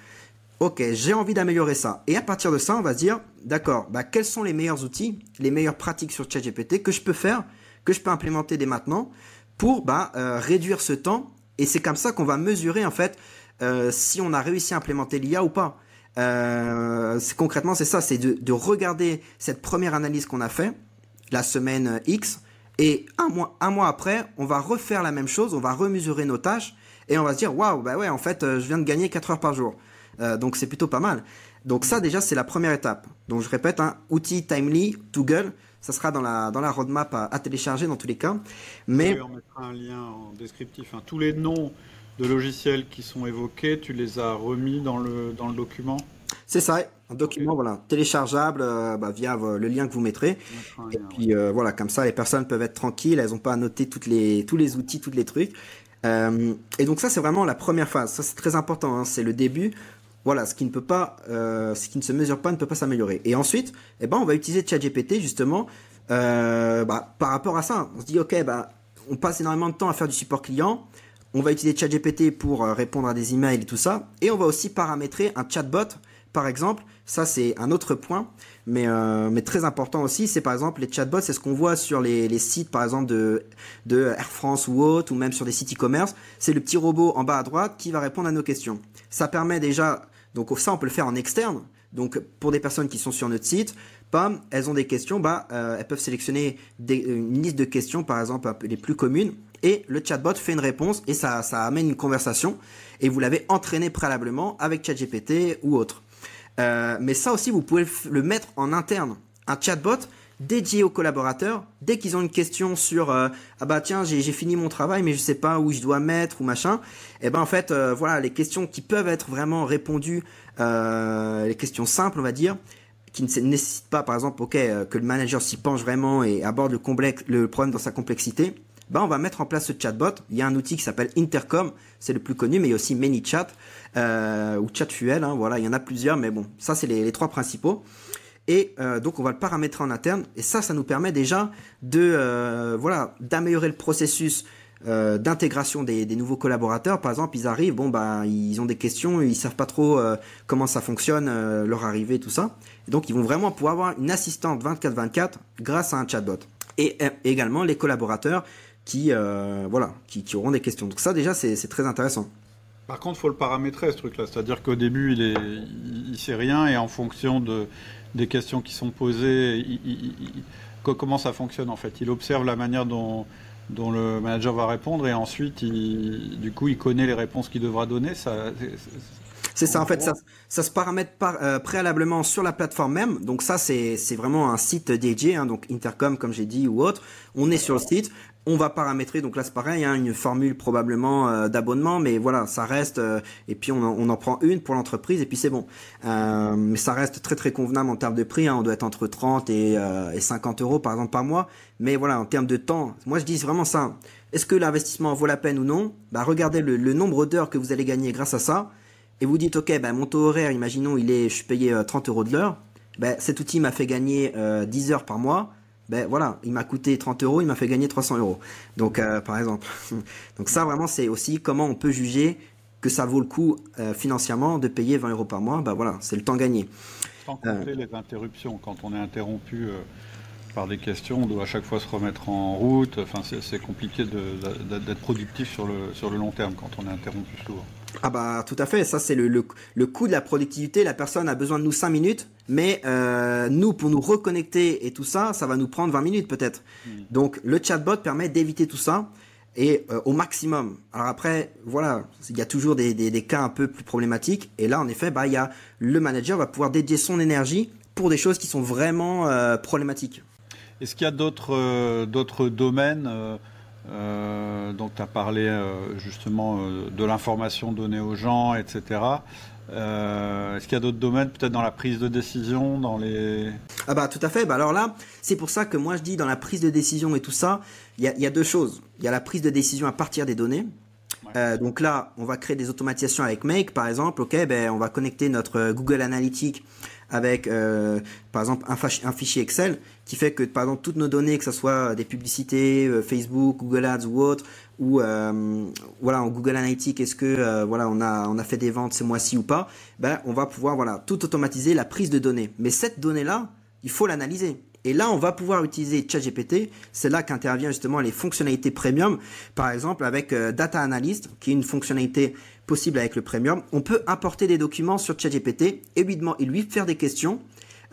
Ok, j'ai envie d'améliorer ça. Et à partir de ça, on va se dire, d'accord, bah, quels sont les meilleurs outils, les meilleures pratiques sur ChatGPT que je peux faire, que je peux implémenter dès maintenant pour bah, euh, réduire ce temps. Et c'est comme ça qu'on va mesurer en fait euh, si on a réussi à implémenter l'IA ou pas. Euh, concrètement, c'est ça, c'est de, regarder cette première analyse qu'on a fait la semaine X et un mois, après, on va refaire la même chose, on va remesurer nos tâches et on va se dire waouh, bah ouais, en fait, je viens de gagner 4 heures par jour. Euh, donc c'est plutôt pas mal. Donc ça déjà c'est la première étape. Donc je répète, un hein, outil Timely, Google, ça sera dans la, dans la roadmap à, télécharger dans tous les cas. Mais... on mettra un lien en descriptif. Hein. Tous les noms de logiciels qui sont évoqués, tu les as remis dans le, dans le document? C'est ça, un document voilà téléchargeable euh, bah, via euh, le lien que vous mettrez. Et puis voilà, comme ça les personnes peuvent être tranquilles, elles n'ont pas à noter toutes les, tous les outils, tous les trucs. et donc ça c'est vraiment la première phase, ça c'est très important, hein. c'est le début. Voilà, ce qui ne peut pas, euh, ce qui ne se mesure pas ne peut pas s'améliorer. Et ensuite, eh ben, on va utiliser ChatGPT justement euh, bah, par rapport à ça. On se dit, ok, bah, on passe énormément de temps à faire du support client. On va utiliser ChatGPT pour euh, répondre à des emails et tout ça. Et on va aussi paramétrer un chatbot, par exemple. Ça, c'est un autre point, mais, très important aussi. C'est par exemple les chatbots, c'est ce qu'on voit sur les, sites, par exemple, de, de Air France ou autre, ou même sur des sites e-commerce. C'est le petit robot en bas à droite qui va répondre à nos questions. Ça permet déjà donc ça, on peut le faire en externe. Donc pour des personnes qui sont sur notre site, elles ont des questions, bah, euh, elles peuvent sélectionner une liste de questions, par exemple les plus communes, et le chatbot fait une réponse et ça, ça amène une conversation. Et vous l'avez entraîné préalablement avec ChatGPT ou autre. Euh, mais ça aussi, vous pouvez le mettre en interne. Un chatbot, dédié aux collaborateurs. Dès qu'ils ont une question sur euh, ah bah tiens j'ai fini mon travail mais je sais pas où je dois mettre ou machin, et eh ben en fait euh, voilà les questions qui peuvent être vraiment répondues, euh, les questions simples on va dire, qui ne nécessitent pas par exemple ok que le manager s'y penche vraiment et aborde le, le problème dans sa complexité. Ben, on va mettre en place ce chatbot. Il y a un outil qui s'appelle Intercom, c'est le plus connu, mais il y a aussi ManyChat ou ChatFuel. Hein, voilà, il y en a plusieurs, mais bon, ça c'est les trois principaux. Et euh, donc on va le paramétrer en interne. Et ça, ça nous permet déjà de euh, voilà d'améliorer le processus euh, d'intégration des, nouveaux collaborateurs. Par exemple, ils arrivent, bon bah ils ont des questions, ils savent pas trop comment ça fonctionne, leur arrivée, tout ça. Et donc ils vont vraiment pouvoir avoir une assistante 24/24 grâce à un chatbot. Et également les collaborateurs qui voilà qui, qui, auront des questions. Donc ça déjà c'est très intéressant. Par contre, faut le paramétrer ce truc-là, c'est-à-dire qu'au début, il est, il sait rien et en fonction de, des questions qui sont posées, comment ça fonctionne en fait Il observe la manière dont, dont le manager va répondre et ensuite, du coup, il connaît les réponses qu'il devra donner. Ça, c'est ça, en fait, ça, ça se paramètre par, euh, préalablement sur la plateforme même. Donc ça, c'est vraiment un site dédié, hein, donc Intercom, comme j'ai dit, ou autre. On est sur le site on va paramétrer, donc là c'est pareil, hein, une formule probablement euh, d'abonnement, mais voilà, ça reste, euh, et puis on en, prend une pour l'entreprise, et puis c'est bon. Euh, mais ça reste très très convenable en termes de prix, hein, on doit être entre 30 et, 50 euros par exemple par mois, mais voilà, en termes de temps, moi je dis vraiment ça, est-ce que l'investissement vaut la peine ou non? Bah, Regardez le, nombre d'heures que vous allez gagner grâce à ça, et vous dites, ok, bah, mon taux horaire, imaginons, il est, je suis payé 30 euros de l'heure, bah, cet outil m'a fait gagner 10 heures par mois, ben voilà, il m'a coûté 30 euros, il m'a fait gagner 300 euros. Donc, euh, par exemple. Donc ça, vraiment, c'est aussi comment on peut juger que ça vaut le coup euh, financièrement de payer 20 euros par mois. Ben voilà, c'est le temps gagné. Sans compter les interruptions. Quand on est interrompu euh, par des questions, on doit à chaque fois se remettre en route. Enfin, c'est compliqué d'être productif sur le, sur le long terme quand on est interrompu souvent. Ah bah tout à fait, ça c'est le, le, coût de la productivité, la personne a besoin de nous 5 minutes, mais euh, nous pour nous reconnecter et tout ça, ça va nous prendre 20 minutes peut-être. Hmm. Donc le chatbot permet d'éviter tout ça et euh, au maximum. Alors après, voilà, il y a toujours des, des, cas un peu plus problématiques et là en effet, bah il y a le manager va pouvoir dédier son énergie pour des choses qui sont vraiment euh, problématiques. Est-ce qu'il y a d'autres d'autres domaines donc tu as parlé justement de l'information donnée aux gens, etc. Est-ce qu'il y a d'autres domaines, peut-être dans la prise de décision, dans les... Ah bah tout à fait. Bah alors là, c'est pour ça que moi je dis dans la prise de décision et tout ça, il y, y a, deux choses. Il y a la prise de décision à partir des données. Euh, donc là, on va créer des automatisations avec Make, par exemple. Ok, ben on va connecter notre Google Analytics avec, euh, par exemple, un, fichier Excel qui fait que, par exemple, toutes nos données, que ce soit des publicités, euh, Facebook, Google Ads ou autre, ou voilà, en Google Analytics, est-ce que voilà, on a on a fait des ventes ce mois-ci ou pas Ben, on va pouvoir voilà tout automatiser la prise de données. Mais cette donnée là, il faut l'analyser. Et là, on va pouvoir utiliser ChatGPT. C'est là qu'interviennent justement les fonctionnalités premium. Par exemple, avec euh, Data Analyst, qui est une fonctionnalité possible avec le premium, on peut importer des documents sur ChatGPT et lui, et lui faire des questions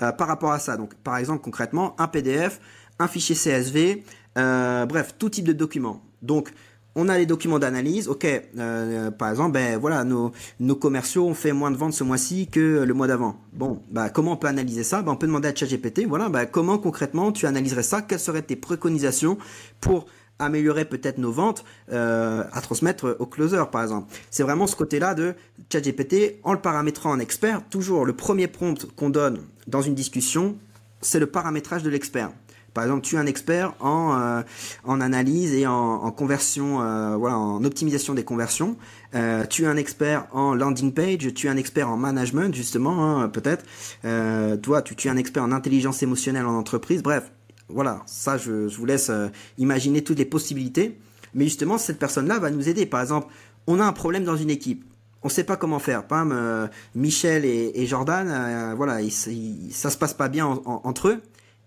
euh, par rapport à ça. Donc, par exemple, concrètement, un PDF, un fichier CSV, euh, bref, tout type de documents. Donc, on a les documents d'analyse. Ok, euh, par exemple, ben voilà, nos, commerciaux ont fait moins de ventes ce mois-ci que le mois d'avant. Bon, bah comment on peut analyser ça? Ben, on peut demander à ChatGPT. Voilà, bah, comment concrètement tu analyserais ça? Quelles seraient tes préconisations pour améliorer peut-être nos ventes euh, à transmettre au closer, par exemple. C'est vraiment ce côté-là de ChatGPT en le paramétrant en expert. Toujours le premier prompt qu'on donne dans une discussion, c'est le paramétrage de l'expert. Par exemple, tu es un expert en, euh, en analyse et en, conversion, euh, voilà, en optimisation des conversions. Tu es un expert en landing page, tu es un expert en management, justement, hein, peut-être. Toi, tu es un expert en intelligence émotionnelle en entreprise. Bref, voilà, ça, je, vous laisse euh, imaginer toutes les possibilités. Mais justement, cette personne-là va nous aider. Par exemple, on a un problème dans une équipe on sait pas comment faire. Pam, euh, Michel et, Jordan, euh, voilà, ça se passe pas bien entre eux.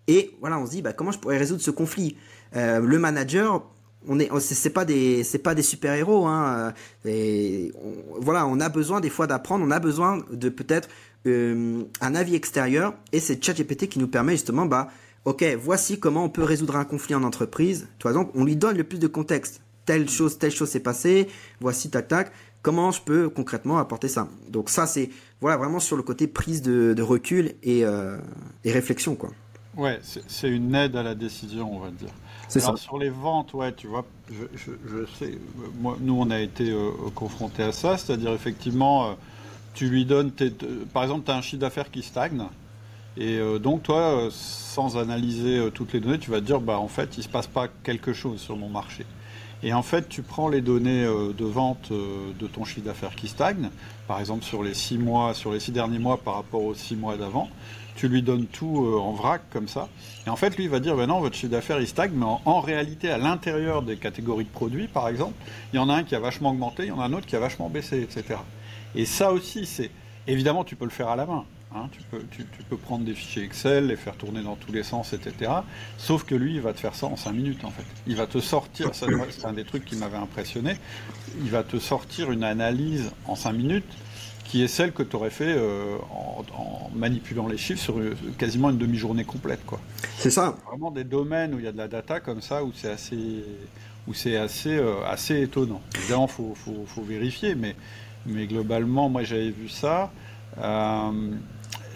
Et voilà, on se dit, bah, comment je pourrais résoudre ce conflit? Euh, Le manager, on est, c'est pas des, c'est pas des super héros. Hein, euh, et voilà, on a besoin des fois d'apprendre, on a besoin de peut-être un avis extérieur. Et c'est ChatGPT qui nous permet justement, bah, ok, voici comment on peut résoudre un conflit en entreprise. Par exemple, on lui donne le plus de contexte. Telle chose, telle chose s'est passée. Voici tac tac. Comment je peux concrètement apporter ça? Donc ça, c'est voilà vraiment sur le côté prise de, de recul et, euh, et réflexion quoi. Ouais, c'est une aide à la décision, on va dire. C'est ça. Sur les ventes, ouais, tu vois, je, je, sais, moi, nous, on a été euh, confrontés à ça, c'est-à-dire effectivement, euh, tu lui donnes, tes, par exemple, tu as un chiffre d'affaires qui stagne, et euh, donc toi, euh, sans analyser euh, toutes les données, tu vas te dire, bah en fait, il se passe pas quelque chose sur mon marché. Et en fait, tu prends les données de vente de ton chiffre d'affaires qui stagne, par exemple sur les six mois, sur les six derniers mois par rapport aux six mois d'avant, tu lui donnes tout en vrac comme ça. Et en fait, lui, il va dire, ben non, votre chiffre d'affaires, il stagne, mais en, réalité, à l'intérieur des catégories de produits, par exemple, il y en a un qui a vachement augmenté, il y en a un autre qui a vachement baissé, etc. Et ça aussi, c'est... Évidemment, tu peux le faire à la main. Hein, tu, peux, tu, peux prendre des fichiers Excel, les faire tourner dans tous les sens, etc. Sauf que lui, il va te faire ça en 5 minutes, en fait. Il va te sortir, c'est un des trucs qui m'avait impressionné, il va te sortir une analyse en 5 minutes qui est celle que tu aurais fait euh, en, manipulant les chiffres sur euh, quasiment une demi-journée complète. quoi. C'est ça. Vraiment des domaines où il y a de la data comme ça, où c'est assez, où c'est assez, euh, assez étonnant. Évidemment, il faut, faut, faut, vérifier, mais, mais globalement, moi j'avais vu ça.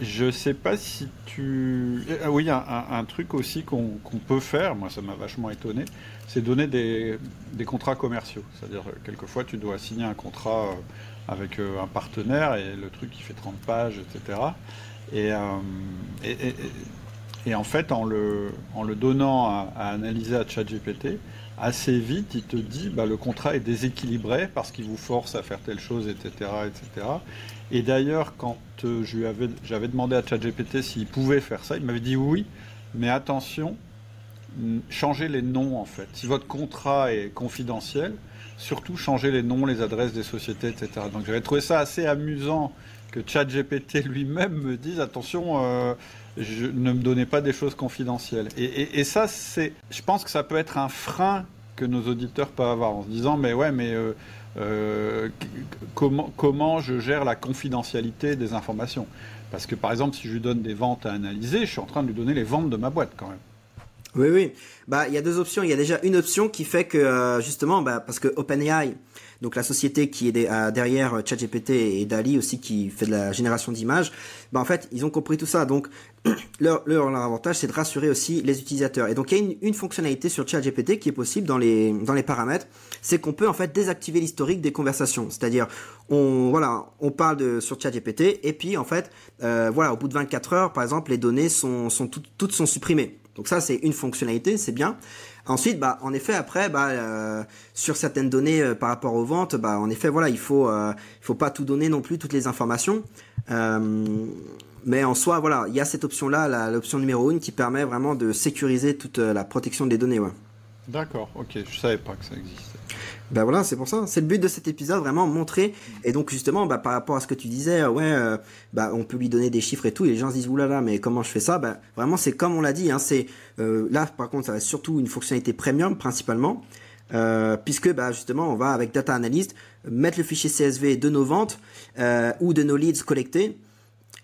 Euh, je sais pas si tu... Ah oui, un, un, truc aussi qu'on peut faire, moi ça m'a vachement étonné, c'est donner des, contrats commerciaux. C'est-à-dire, quelquefois, tu dois signer un contrat avec euh, un partenaire et le truc qui fait 30 pages, etc. Euh, et, en fait, en le, le donnant à, à analyser à ChatGPT, assez vite, il te dit bah, le contrat est déséquilibré parce qu'il vous force à faire telle chose, etc. etc. Et d'ailleurs, quand euh, j'avais demandé à ChatGPT s'il pouvait faire ça, il m'avait dit oui, mais attention, changez les noms en fait. Si votre contrat est confidentiel, surtout changer les noms, les adresses des sociétés, etc. Donc j'avais trouvé ça assez amusant que ChatGPT lui-même me dise attention, euh, ne me donnez pas des choses confidentielles. Et ça, c'est, je pense que ça peut être un frein que nos auditeurs peuvent avoir en se disant mais ouais, mais euh, euh, comment, comment je gère la confidentialité des informations? Parce que par exemple, si je lui donne des ventes à analyser, je suis en train de lui donner les ventes de ma boîte quand même. Oui, oui. Bah, il y a deux options. Il y a déjà une option qui fait que euh, justement, bah, parce que OpenAI, donc la société qui est derrière euh, ChatGPT et Dali aussi qui fait de la génération d'images, bah en fait ils ont compris tout ça. Donc leur, leur, avantage c'est de rassurer aussi les utilisateurs. Et donc il y a une, une fonctionnalité sur ChatGPT qui est possible dans les dans les paramètres, c'est qu'on peut en fait désactiver l'historique des conversations. C'est-à-dire on voilà on parle de sur ChatGPT et puis en fait euh, voilà au bout de 24 heures par exemple les données sont sont toutes sont supprimées. Donc ça c'est une fonctionnalité, c'est bien. Ensuite, bah, en effet, après, bah, euh, sur certaines données euh, par rapport aux ventes, bah, en effet, voilà, il faut, euh, il faut pas tout donner non plus, toutes les informations. mais en soi, voilà, il y a cette option-là, l'option numéro une, qui permet vraiment de sécuriser toute la protection des données. D'accord, ok, je savais pas que ça existait. Ben voilà, c'est pour ça. C'est le but de cet épisode, vraiment montrer. Et donc justement, bah, par rapport à ce que tu disais, ouais, euh, bah, on peut lui donner des chiffres et tout. Et les gens se disent oulala, mais comment je fais ça? Ben vraiment, c'est comme on l'a dit. Hein, c'est euh, là, par contre, ça va surtout une fonctionnalité premium principalement, euh, puisque bah, justement, on va avec Data Analyst mettre le fichier CSV de nos ventes ou de nos leads collectés.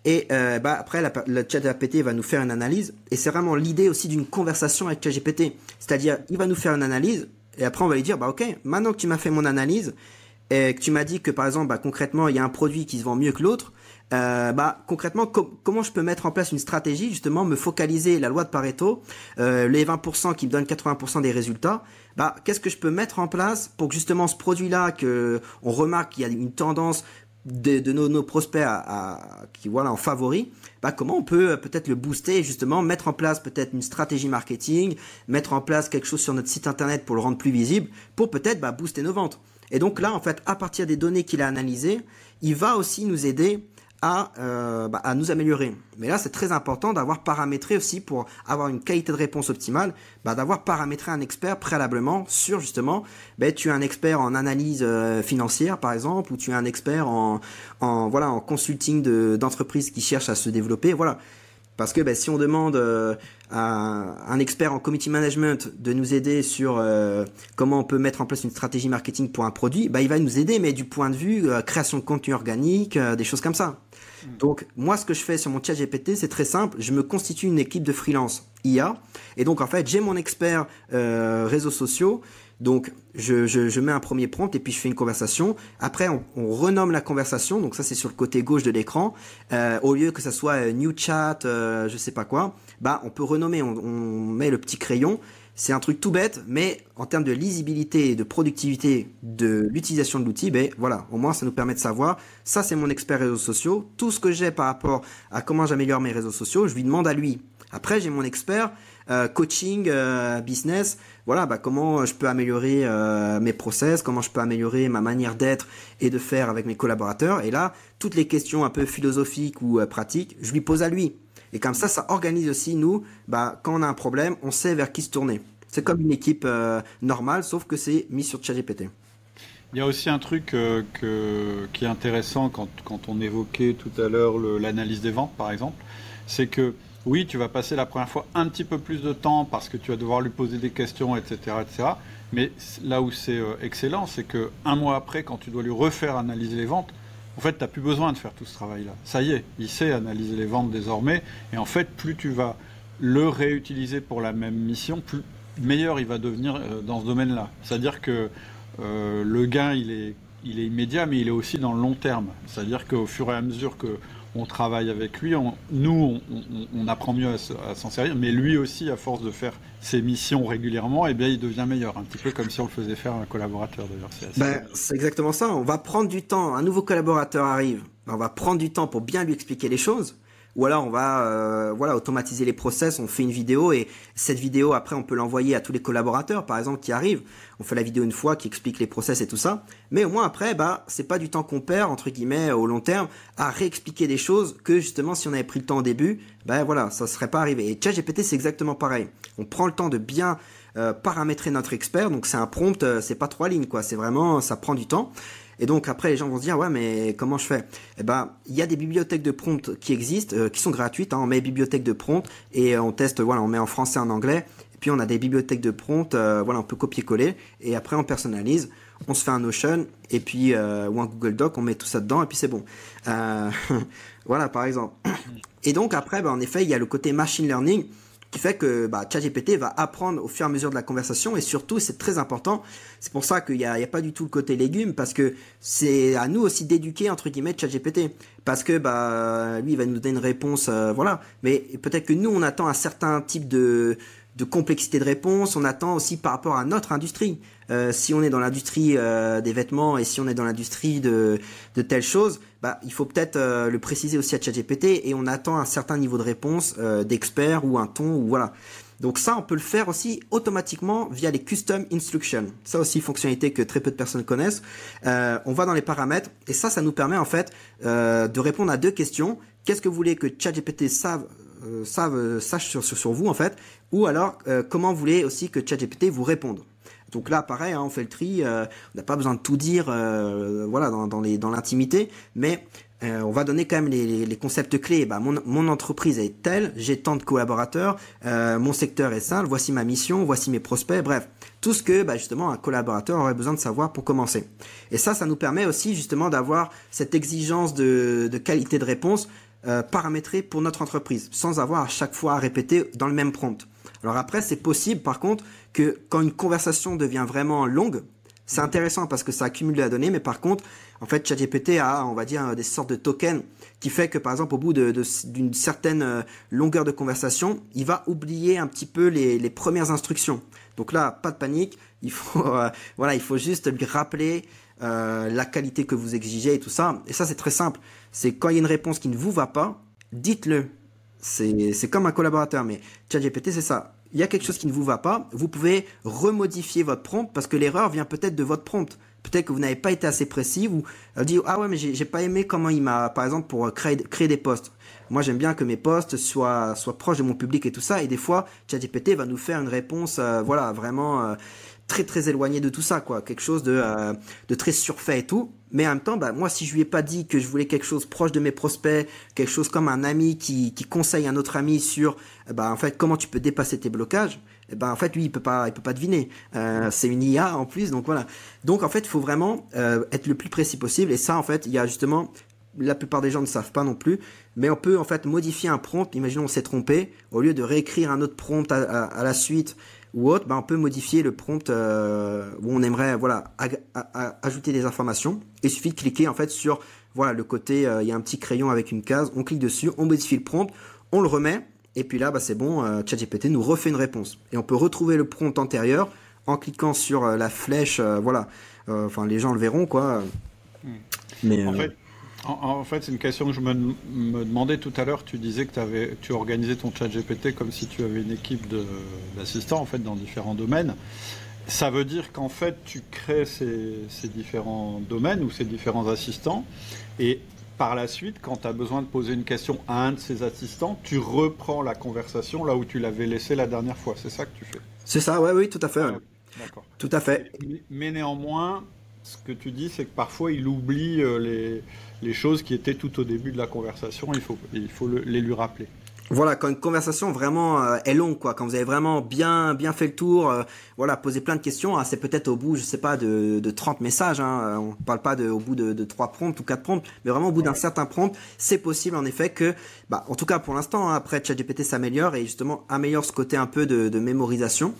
Et bah, après, la, le chat GPT va nous faire une analyse. Et c'est vraiment l'idée aussi d'une conversation avec ChatGPT. C'est-à-dire, il va nous faire une analyse et après, on va lui dire, bah ok, maintenant que tu m'as fait mon analyse et que tu m'as dit que par exemple, bah, concrètement, il y a un produit qui se vend mieux que l'autre, euh, bah concrètement, comment je peux mettre en place une stratégie justement, me focaliser la loi de Pareto, euh, les 20% qui me donnent 80% des résultats. Bah qu'est-ce que je peux mettre en place pour que justement ce produit-là, que on remarque qu'il y a une tendance de, nos, prospects qui voilà en favori, bah comment on peut euh, peut-être le booster justement mettre en place peut-être une stratégie marketing, mettre en place quelque chose sur notre site internet pour le rendre plus visible, pour peut-être bah, booster nos ventes. Et donc là en fait à partir des données qu'il a analysées, il va aussi nous aider à, euh, bah, à nous améliorer. Mais là, c'est très important d'avoir paramétré aussi pour avoir une qualité de réponse optimale, bah, d'avoir paramétré un expert préalablement sur justement, bah, tu es un expert en analyse euh, financière par exemple, ou tu es un expert en, voilà en consulting d'entreprises qui cherchent à se développer, voilà. Parce que si on demande euh, à un expert en community management de nous aider sur comment on peut mettre en place une stratégie marketing pour un produit, il va nous aider, mais du point de vue création de contenu organique, des choses comme ça. Mm. Donc, moi, ce que je fais sur mon chat GPT, c'est très simple. Je me constitue une équipe de freelance IA. Et donc, en fait, j'ai mon expert euh, réseaux sociaux. Donc, je, je, je, mets un premier prompt et puis je fais une conversation. Après, on, on renomme la conversation. Donc, ça, c'est sur le côté gauche de l'écran. Euh, au lieu que ça soit euh, new chat, euh, je sais pas quoi, bah, on peut renommer. On, on met le petit crayon c'est un truc tout bête, mais en termes de lisibilité et de productivité de l'utilisation de l'outil, ben voilà, au moins ça nous permet de savoir, ça c'est mon expert réseaux sociaux, tout ce que j'ai par rapport à comment j'améliore mes réseaux sociaux, je lui demande à lui. Après j'ai mon expert euh, coaching, euh, business, voilà, bah, comment je peux améliorer euh, mes process, comment je peux améliorer ma manière d'être et de faire avec mes collaborateurs. Et là, toutes les questions un peu philosophiques ou pratiques, je lui pose à lui. Et comme ça, ça organise aussi, nous, bah, quand on a un problème, on sait vers qui se tourner. C'est comme une équipe euh, normale, sauf que c'est mis sur ChatGPT. Il y a aussi un truc euh, qui est intéressant quand, on évoquait tout à l'heure l'analyse des ventes, par exemple, c'est que oui, tu vas passer la première fois un petit peu plus de temps parce que tu vas devoir lui poser des questions, etc. etc. mais là où c'est euh, excellent, c'est que un mois après, quand tu dois lui refaire analyser les ventes, en fait, tu n'as plus besoin de faire tout ce travail-là. Ça y est, il sait analyser les ventes désormais. Et en fait, plus tu vas le réutiliser pour la même mission, plus meilleur il va devenir euh, dans ce domaine-là. C'est-à-dire que euh, le gain, est, il est immédiat, mais il est aussi dans le long terme. C'est-à-dire qu'au fur et à mesure que on travaille avec lui, nous, on, apprend mieux à, s'en servir, mais lui aussi, à force de faire ses missions régulièrement, eh bien, il devient meilleur. Un petit peu comme si on le faisait faire à un collaborateur, d'ailleurs. Ben, c'est exactement ça. On va prendre du temps. Un nouveau collaborateur arrive. Ben, on va prendre du temps pour bien lui expliquer les choses ou alors on va euh, voilà automatiser les process, on fait une vidéo et cette vidéo après on peut l'envoyer à tous les collaborateurs par exemple qui arrivent. On fait la vidéo une fois qui explique les process et tout ça, mais au moins après bah c'est pas du temps qu'on perd entre guillemets au long terme à réexpliquer des choses que justement si on avait pris le temps au début, bah voilà, ça serait pas arrivé. Et ChatGPT c'est exactement pareil. On prend le temps de bien euh, paramétrer notre expert, donc c'est un prompt, euh, c'est pas trois lignes quoi, c'est vraiment ça prend du temps. Et donc après les gens vont se dire ouais mais comment je fais? Eh ben il y a des bibliothèques de prompt qui existent, euh, qui sont gratuites. Hein. on met bibliothèque de prompt et on teste voilà on met en français en anglais. Et puis on a des bibliothèques de prompt, euh, voilà on peut copier-coller et après on personnalise. On se fait un Notion et puis euh, ou un Google Doc, on met tout ça dedans et puis c'est bon. voilà par exemple. Et donc après ben, en effet il y a le côté machine learning qui fait que bah, ChatGPT va apprendre au fur et à mesure de la conversation et surtout c'est très important. C'est pour ça qu'il n'y a, pas du tout le côté légume parce que c'est à nous aussi d'éduquer entre guillemets ChatGPT parce que bah lui il va nous donner une réponse euh, voilà mais peut-être que nous on attend un certain type de complexité de réponse, on attend aussi par rapport à notre industrie. Euh, si on est dans l'industrie euh, des vêtements et si on est dans l'industrie de, de telles choses, bah, il faut peut-être euh, le préciser aussi à ChatGPT et on attend un certain niveau de réponse euh, d'expert ou un ton ou voilà. Donc ça, on peut le faire aussi automatiquement via les custom instructions. Ça aussi, fonctionnalité que très peu de personnes connaissent. Euh, on va dans les paramètres et ça, ça nous permet en fait de répondre à deux questions. Qu'est-ce que vous voulez que ChatGPT sache sache sur, sur, vous en fait, ou alors comment vous voulez aussi que ChatGPT vous réponde? Donc là, pareil, hein, on fait le tri. Euh, on n'a pas besoin de tout dire, euh, voilà, dans, l'intimité, mais euh, on va donner quand même les, concepts clés. Bah, mon, entreprise est telle, j'ai tant de collaborateurs, mon secteur est simple, voici ma mission, voici mes prospects, bref, tout ce que bah, justement un collaborateur aurait besoin de savoir pour commencer. Et ça, ça nous permet aussi justement d'avoir cette exigence de, qualité de réponse paramétrée pour notre entreprise, sans avoir à chaque fois à répéter dans le même prompt. Alors après, c'est possible par contre que quand une conversation devient vraiment longue, c'est intéressant parce que ça accumule la donnée, mais par contre, en fait, ChatGPT a, on va dire, des sortes de tokens qui fait que, par exemple, au bout d'une de, certaine euh, longueur de conversation, il va oublier un petit peu les, premières instructions. Donc là, pas de panique. Il faut, euh, juste lui rappeler euh, la qualité que vous exigez et tout ça. Et ça, c'est très simple. C'est quand il y a une réponse qui ne vous va pas, dites-le. C'est comme un collaborateur, mais ChatGPT, c'est ça il y a quelque chose qui ne vous va pas, vous pouvez remodifier votre prompt parce que l'erreur vient peut-être de votre prompt. Peut-être que vous n'avez pas été assez précis ou dit ah ouais mais j'ai pas aimé comment il m'a par exemple pour créer créer des posts. Moi j'aime bien que mes posts soient soient proches de mon public et tout ça et des fois ChatGPT va nous faire une réponse euh, voilà vraiment euh, très très éloigné de tout ça quoi quelque chose de euh, de très surfait et tout mais en même temps bah moi si je lui ai pas dit que je voulais quelque chose proche de mes prospects quelque chose comme un ami qui qui conseille un autre ami sur bah en fait comment tu peux dépasser tes blocages et ben en fait lui il peut pas il peut pas deviner. Euh, c'est une IA en plus donc voilà. Donc en fait il faut vraiment euh, être le plus précis possible. Et ça en fait il y a justement la plupart des gens ne savent pas non plus, mais on peut en fait modifier un prompt. Imaginons on s'est trompé, au lieu de réécrire un autre prompt à, à la suite ou autre, ben, on peut modifier le prompt euh, où on aimerait voilà ajouter des informations. Il suffit de cliquer en fait sur voilà le côté, euh, il y a un petit crayon avec une case, on clique dessus, on modifie le prompt, on le remet et puis là bah, c'est bon, euh, ChatGPT nous refait une réponse et on peut retrouver le prompt antérieur en cliquant sur euh, la flèche, euh, voilà. Euh, enfin les gens le verront quoi. Hmm. Mais en fait en, en, fait, c'est une question que je me, me, demandais tout à l'heure. Tu disais que avais, tu organisais ton chat GPT comme si tu avais une équipe d'assistants en fait, dans différents domaines. Ça veut dire qu'en fait, tu crées ces, ces, différents domaines ou ces différents assistants. Et par la suite, quand tu as besoin de poser une question à un de ces assistants, tu reprends la conversation là où tu l'avais laissé la dernière fois. C'est ça que tu fais? C'est ça, ouais, oui, tout à fait. Ouais. D'accord. Tout à fait. Mais, mais néanmoins, ce que tu dis, c'est que parfois il oublie euh, les, les, choses qui étaient tout au début de la conversation. Il faut, les lui rappeler. Voilà, quand une conversation vraiment euh, est longue, quoi, quand vous avez vraiment bien bien fait le tour, euh, voilà, poser plein de questions, hein, c'est peut-être au bout, je sais pas, de, de 30 messages, hein, on parle pas de, au bout de, de 3 prompts ou 4 prompts, mais vraiment au bout ouais. d'un certain prompt, c'est possible en effet que, bah, en tout cas pour l'instant, hein, après ChatGPT s'améliore et justement améliore ce côté un peu de, de mémorisation.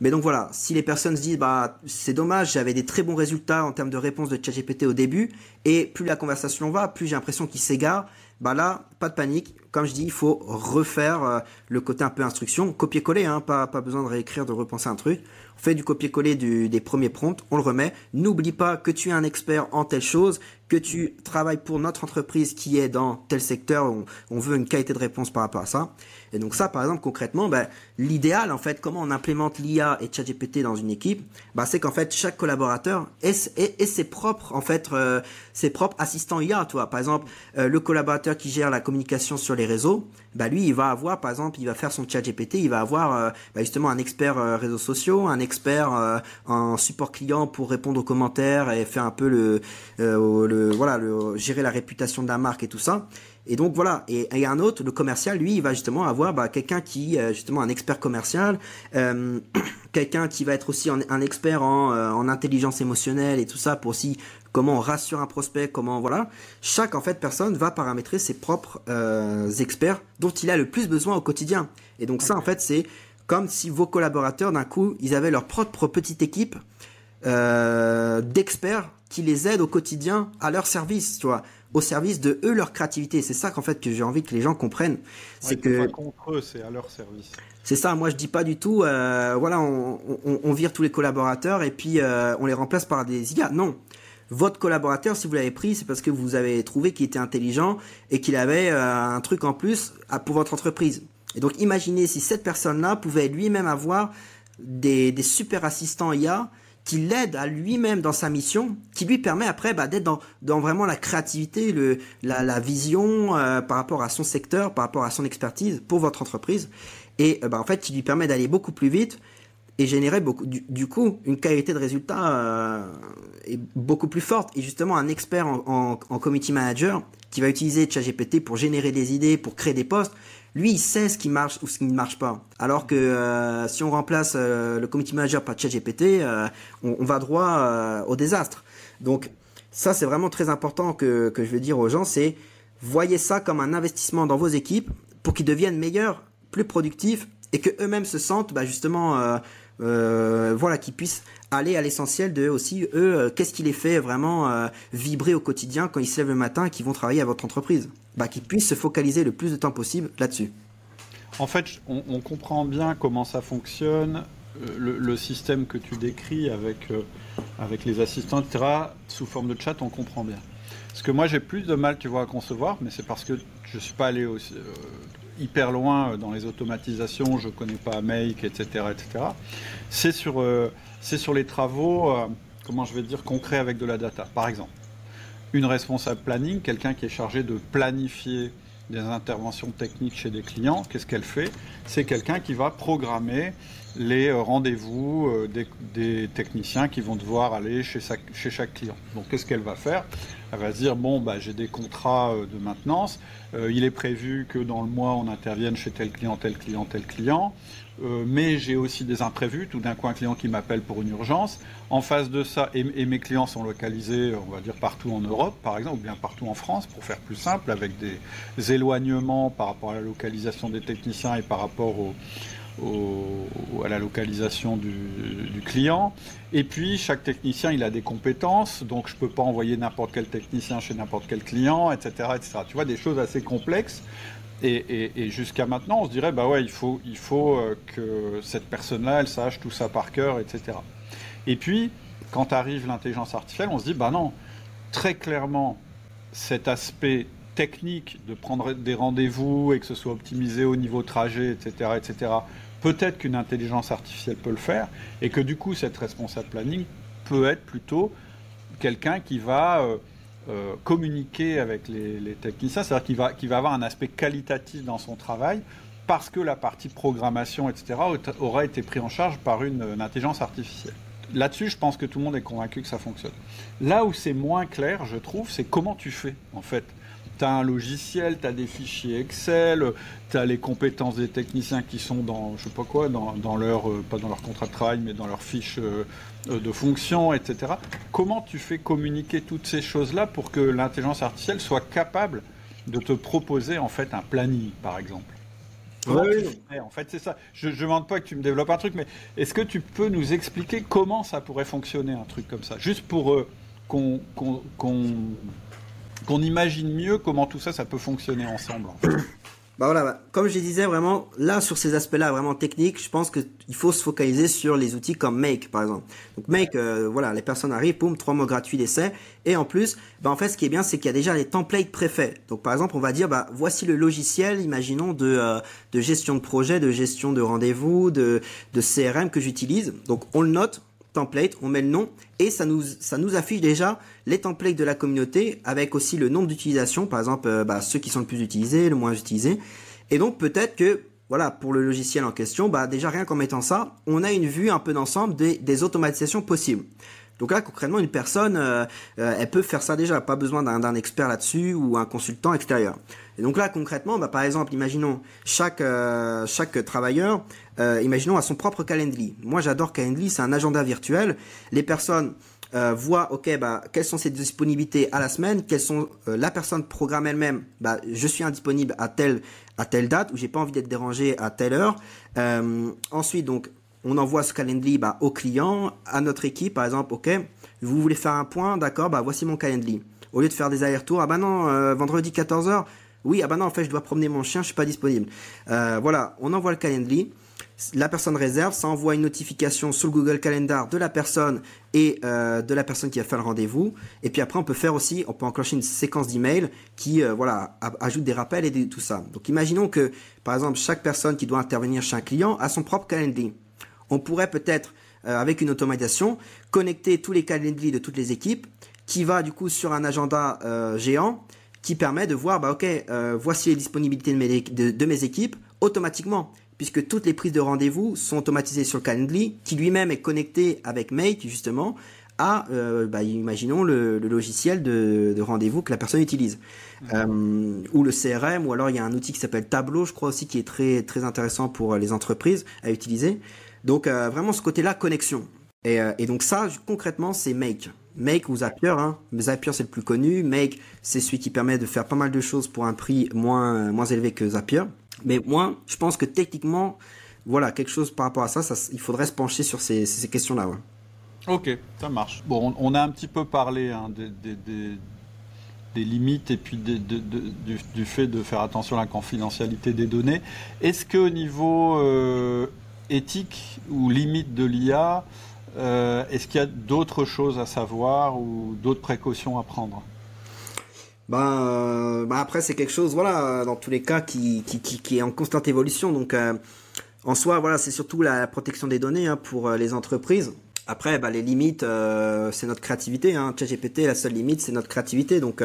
Mais donc voilà, si les personnes se disent bah c'est dommage, j'avais des très bons résultats en termes de réponse de ChatGPT au début, et plus la conversation va, plus j'ai l'impression qu'il s'égare, bah là, pas de panique. Comme je dis, il faut refaire euh, le côté un peu instruction, copier-coller, hein, pas, pas besoin de réécrire, de repenser un truc. On fait du copier-coller des premiers prompts, on le remet. N'oublie pas que tu es un expert en telle chose, que tu travailles pour notre entreprise qui est dans tel secteur, on, on veut une qualité de réponse par rapport à ça. Et donc ça, par exemple, concrètement, ben, l'idéal, en fait, comment on implémente l'IA et ChatGPT dans une équipe, ben, c'est qu'en fait, chaque collaborateur ait, ait, ait, ses propres, en fait, euh, ses propres assistants IA, toi. Par exemple, euh, le collaborateur qui gère la communication sur les réseaux, ben, lui, il va avoir, par exemple, il va faire son ChatGPT, il va avoir, euh, ben, justement, un expert réseaux sociaux, un expert euh, en support client pour répondre aux commentaires et faire un peu le, euh, le voilà, le, gérer la réputation de la marque et tout ça. Et donc voilà, et, et un autre, le commercial, lui, il va justement avoir bah, quelqu'un qui, justement, un expert commercial, euh, quelqu'un qui va être aussi un, un expert en, en, intelligence émotionnelle et tout ça pour aussi comment on rassure un prospect, comment voilà. Chaque en fait personne va paramétrer ses propres euh, experts dont il a le plus besoin au quotidien. Et donc ça en fait c'est comme si vos collaborateurs d'un coup ils avaient leur propre petite équipe euh, d'experts qui les aident au quotidien à leur service, tu vois, au service de eux leur créativité. C'est ça qu'en fait que j'ai envie que les gens comprennent. c'est que pas contre eux, c'est à leur service. C'est ça. Moi je dis pas du tout. Euh, voilà, on, on, on, vire tous les collaborateurs et puis euh, on les remplace par des IA. Non votre collaborateur, si vous l'avez pris, c'est parce que vous avez trouvé qu'il était intelligent et qu'il avait euh, un truc en plus pour votre entreprise. Et donc imaginez si cette personne-là pouvait lui-même avoir des, super assistants IA qui l'aident à lui-même dans sa mission, qui lui permet après bah, d'être dans, vraiment la créativité, la, vision euh, par rapport à son secteur, par rapport à son expertise pour votre entreprise. Et euh, bah, en fait, qui lui permet d'aller beaucoup plus vite et générer du, coup une qualité de résultat euh, beaucoup plus forte. Et justement, un expert en, community manager qui va utiliser ChatGPT pour générer des idées, pour créer des posts, lui, il sait ce qui marche ou ce qui ne marche pas. Alors que euh, si on remplace euh, le community manager par ChatGPT, on, on, va droit au désastre. Donc ça, c'est vraiment très important que, que je veux dire aux gens, c'est voyez ça comme un investissement dans vos équipes pour qu'ils deviennent meilleurs, plus productifs et que eux-mêmes se sentent bah, justement euh, voilà, qui puissent aller à l'essentiel de aussi eux, euh, qu'est-ce qui les fait vraiment euh, vibrer au quotidien quand ils se lèvent le matin et qu'ils vont travailler à votre entreprise. Bah, qu'ils puissent se focaliser le plus de temps possible là-dessus. En fait, on, comprend bien comment ça fonctionne, le, système que tu décris avec, avec les assistants, etc., sous forme de chat, on comprend bien. Ce que moi j'ai plus de mal, tu vois, à concevoir, mais c'est parce que je ne suis pas allé aussi, hyper loin euh, dans les automatisations, je ne connais pas Make, etc. etc. C'est sur, euh, sur les travaux, euh, comment je vais dire, concrets avec de la data. Par exemple, une responsable planning, quelqu'un qui est chargé de planifier des interventions techniques chez des clients, qu'est-ce qu'elle fait? C'est quelqu'un qui va programmer les rendez-vous des, techniciens qui vont devoir aller chez, chaque client. Donc qu'est-ce qu'elle va faire? Elle va se dire, bon, bah, j'ai des contrats de maintenance, euh, il est prévu que dans le mois, on intervienne chez tel client, tel client, tel client. Euh, mais j'ai aussi des imprévus, tout d'un coup un client qui m'appelle pour une urgence. En face de ça, et, mes clients sont localisés, on va dire, partout en Europe, par exemple, ou bien partout en France, pour faire plus simple, avec des éloignements par rapport à la localisation des techniciens et par rapport à la localisation du, client. Et puis, chaque technicien, il a des compétences, donc je ne peux pas envoyer n'importe quel technicien chez n'importe quel client, etc., etc. Tu vois, des choses assez complexes. Et, jusqu'à maintenant, on se dirait, bah ouais, il faut, il faut euh, que cette personne-là, elle sache tout ça par cœur, etc. Et puis, quand arrive l'intelligence artificielle, on se dit, bah non, très clairement, cet aspect technique de prendre des rendez-vous et que ce soit optimisé au niveau trajet, etc., etc., peut-être qu'une intelligence artificielle peut le faire, et que du coup, cette responsable planning peut être plutôt quelqu'un qui va euh, euh, communiquer avec les, techniciens, c'est-à-dire qu'il va, avoir un aspect qualitatif dans son travail, parce que la partie programmation, etc., aura été prise en charge par une intelligence artificielle. Là-dessus, je pense que tout le monde est convaincu que ça fonctionne. Là où c'est moins clair, je trouve, c'est comment tu fais, en fait tu as un logiciel, tu as des fichiers Excel, tu as les compétences des techniciens qui sont dans, je sais pas quoi, dans, leur, euh, pas dans leur contrat de travail, mais dans leur fiche euh, euh, de fonction, etc. Comment tu fais communiquer toutes ces choses-là pour que l'intelligence artificielle soit capable de te proposer en fait un planning, par exemple? Oui. En fait, c'est ça. Je ne demande pas que tu me développes un truc, mais est-ce que tu peux nous expliquer comment ça pourrait fonctionner, un truc comme ça? Juste pour qu'on qu'on imagine mieux comment tout ça, ça peut fonctionner ensemble. Bah voilà, bah, comme je disais vraiment, là sur ces aspects-là vraiment techniques, je pense qu'il faut se focaliser sur les outils comme Make par exemple. Donc Make, euh, voilà, les personnes arrivent, boum, trois mois gratuits d'essai, et en plus, bah en fait, ce qui est bien, c'est qu'il y a déjà les templates préfaits. Donc par exemple, on va dire, bah voici le logiciel, imaginons de euh, de gestion de projet, de gestion de rendez-vous, de de CRM que j'utilise. Donc on le note, on met le nom et ça nous, ça nous affiche déjà les templates de la communauté avec aussi le nombre d'utilisations, par exemple euh, bah, ceux qui sont le plus utilisés, le moins utilisés. Et donc peut-être que voilà, pour le logiciel en question, bah déjà rien qu'en mettant ça, on a une vue un peu d'ensemble des, automatisations possibles. Donc là, concrètement, une personne, euh, euh, elle peut faire ça déjà, pas besoin d'un expert là-dessus ou un consultant extérieur. Et donc là, concrètement, bah, par exemple, imaginons chaque chaque travailleur, imaginons a son propre calendrier. Moi, j'adore Calendly, c'est un agenda virtuel. Les personnes voient, ok, bah, quelles sont ses disponibilités à la semaine, quelles sont la personne programme elle-même. Bah, je suis indisponible à telle à telle date ou j'ai pas envie d'être dérangé à telle heure. ensuite, donc on envoie ce calendrier bah, au client, à notre équipe, par exemple, ok, vous voulez faire un point, d'accord, bah voici mon calendrier. Au lieu de faire des allers-retours, ah bah non, euh, vendredi 14h, oui, ah bah non, en fait, je dois promener mon chien, je suis pas disponible. Euh, voilà, on envoie le calendrier, la personne réserve, ça envoie une notification sur le Google Calendar de la personne et euh, de la personne qui a fait le rendez-vous. Et puis après, on peut faire aussi, on peut enclencher une séquence d'emails qui, voilà, ajoute des rappels et tout ça. Donc, imaginons que, par exemple, chaque personne qui doit intervenir chez un client a son propre calendrier on pourrait peut-être, euh, avec une automatisation, connecter tous les calendriers de toutes les équipes, qui va du coup sur un agenda euh, géant, qui permet de voir, bah ok, euh, voici les disponibilités de mes, de, mes, équipes automatiquement, puisque toutes les prises de rendez-vous sont automatisées sur le calendrier, qui lui-même est connecté avec Make justement à, bah, imaginons le, logiciel de, rendez-vous que la personne utilise, ou le CRM, ou alors il y a un outil qui s'appelle Tableau, je crois aussi, qui est très très intéressant pour les entreprises à utiliser. Donc euh, vraiment ce côté-là, connexion. Euh, et, donc ça, concrètement, c'est Make. Make ou Zapier. Hein. Zapier, c'est le plus connu. Make, c'est celui qui permet de faire pas mal de choses pour un prix moins, moins élevé que Zapier. Mais moi, je pense que techniquement, voilà, quelque chose par rapport à ça, il faudrait se pencher sur ces, questions-là. Ok, ça marche. Bon, on, a un petit peu parlé hein, des, limites et puis du, fait de faire attention à la confidentialité des données. Est-ce qu'au niveau euh, éthique ou limite de l'IA, euh, est-ce qu'il y a d'autres choses à savoir ou d'autres précautions à prendre? Ben, ben, après c'est quelque chose voilà dans tous les cas qui, qui, est en constante évolution. Donc euh, en soi voilà c'est surtout la protection des données hein, pour les entreprises. Après ben, les limites c'est notre créativité hein. ChatGPT la seule limite c'est notre créativité. Donc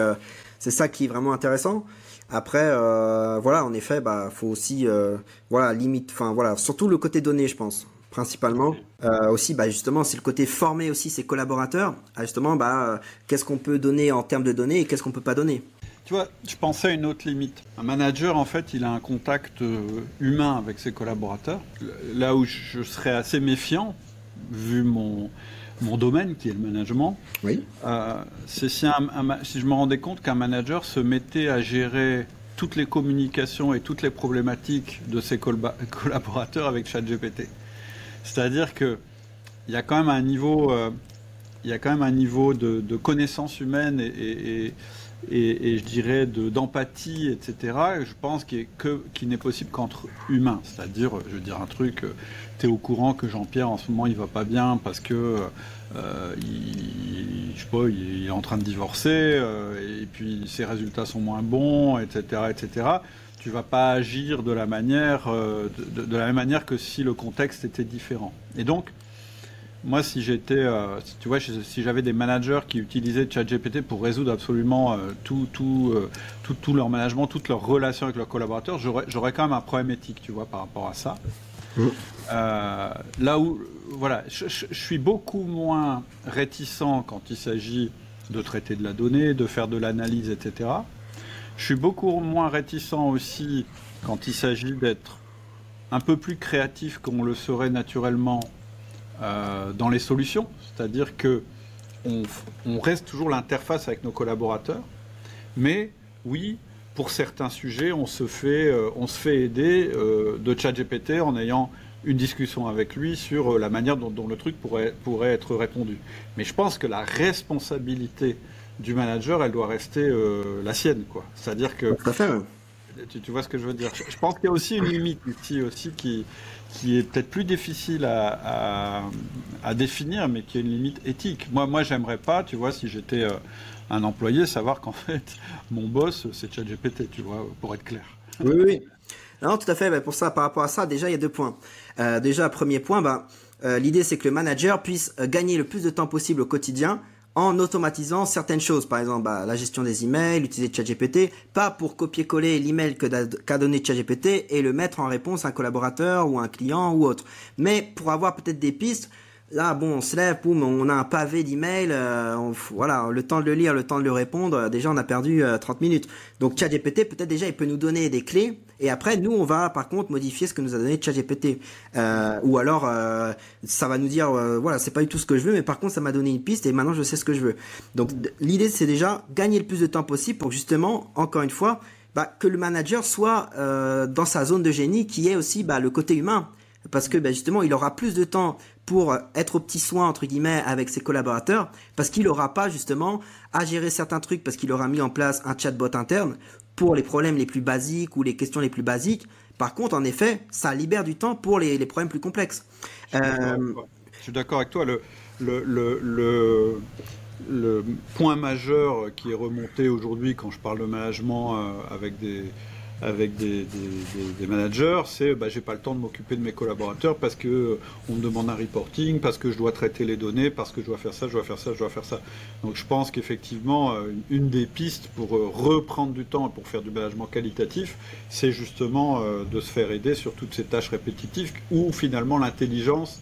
c'est ça qui est vraiment intéressant. Après, euh, voilà, en effet, bah, faut aussi, euh, voilà, limite, enfin, voilà, surtout le côté donné, je pense, principalement. Euh, aussi, bah, justement, c'est le côté former aussi ses collaborateurs. justement, bah, qu'est-ce qu'on peut donner en termes de données et qu'est-ce qu'on peut pas donner? Tu vois, je pensais à une autre limite. Un manager, en fait, il a un contact humain avec ses collaborateurs. Là où je serais assez méfiant, vu mon, mon domaine, qui est le management, oui. Euh, c'est si, si, je me rendais compte qu'un manager se mettait à gérer toutes les communications et toutes les problématiques de ses collaborateurs avec ChatGPT. C'est-à-dire que il y a quand même un niveau, euh, y a quand même un niveau de, connaissance humaine et, je dirais d'empathie, etc. je pense qu'il n'est possible qu'entre humains. C'est-à-dire, je veux dire un truc, euh, tu es au courant que Jean-Pierre en ce moment il va pas bien parce que euh, il, je sais pas, il est en train de divorcer et puis ses résultats sont moins bons, etc., etc. Tu vas pas agir de la manière, de, la même manière que si le contexte était différent. Et donc, moi, si j'étais, euh, tu vois, si j'avais des managers qui utilisaient ChatGPT pour résoudre absolument euh, tout, tout, euh, tout, tout, leur management, toutes leurs relations avec leurs collaborateurs, j'aurais quand même un problème éthique, tu vois, par rapport à ça. Mmh. là où, voilà, je, suis beaucoup moins réticent quand il s'agit de traiter de la donnée, de faire de l'analyse, etc. Je suis beaucoup moins réticent aussi quand il s'agit d'être un peu plus créatif qu'on le serait naturellement euh, dans les solutions, c'est-à-dire que on, reste toujours l'interface avec nos collaborateurs, mais oui, pour certains sujets, on se fait, euh, on se fait aider euh, de ChatGPT en ayant une discussion avec lui sur la manière dont, le truc pourrait, pourrait être répondu. Mais je pense que la responsabilité du manager, elle doit rester la sienne, quoi. C'est-à-dire que tu, vois ce que je veux dire je, pense qu'il y a aussi une limite ici aussi qui, qui est peut-être plus difficile à, à, définir, mais qui est une limite éthique. Moi, moi, j'aimerais pas, tu vois, si j'étais euh, un employé, savoir qu'en fait, mon boss, c'est ChatGPT, tu vois, pour être clair. Oui, oui. Non, tout à fait. Ben, pour ça, par rapport à ça, déjà, il y a deux points. Euh, déjà, premier point, ben, euh, l'idée, c'est que le manager puisse gagner le plus de temps possible au quotidien en automatisant certaines choses. Par exemple, bah, la gestion des emails, utiliser ChatGPT, pas pour copier-coller l'email qu'a donné ChatGPT et le mettre en réponse à un collaborateur ou un client ou autre. Mais pour avoir peut-être des pistes Là, bon, on se lève, boum, on a un pavé d'emails, euh, voilà, le temps de le lire, le temps de le répondre, euh, déjà on a perdu 30 euh, minutes. Donc ChatGPT, peut-être déjà, il peut nous donner des clés, et après, nous, on va par contre modifier ce que nous a donné ChatGPT. Euh, ou alors, ça va nous dire, voilà, c'est pas du tout ce que je veux, mais par contre, ça m'a donné une piste, et maintenant je sais ce que je veux. Donc l'idée, c'est déjà gagner le plus de temps possible pour justement, encore une fois, bah, que le manager soit dans sa zone de génie, qui est aussi bah, le côté humain parce que bah, justement il aura plus de temps pour être au petit soin entre guillemets avec ses collaborateurs parce qu'il n'aura pas justement à gérer certains trucs parce qu'il aura mis en place un chatbot interne pour les problèmes les plus basiques ou les questions les plus basiques. Par contre, en effet, ça libère du temps pour les, problèmes plus complexes. Je suis d'accord avec toi. Le, le, le, le, point majeur qui est remonté aujourd'hui quand je parle de management euh, avec des, avec des, managers, c'est bah, j'ai pas le temps de m'occuper de mes collaborateurs parce que euh, on me demande un reporting, parce que je dois traiter les données, parce que je dois faire ça, je dois faire ça, je dois faire ça. Donc je pense qu'effectivement, euh, une des pistes pour euh, reprendre du temps et pour faire du management qualitatif, c'est justement de se faire aider sur toutes ces tâches répétitives où finalement l'intelligence,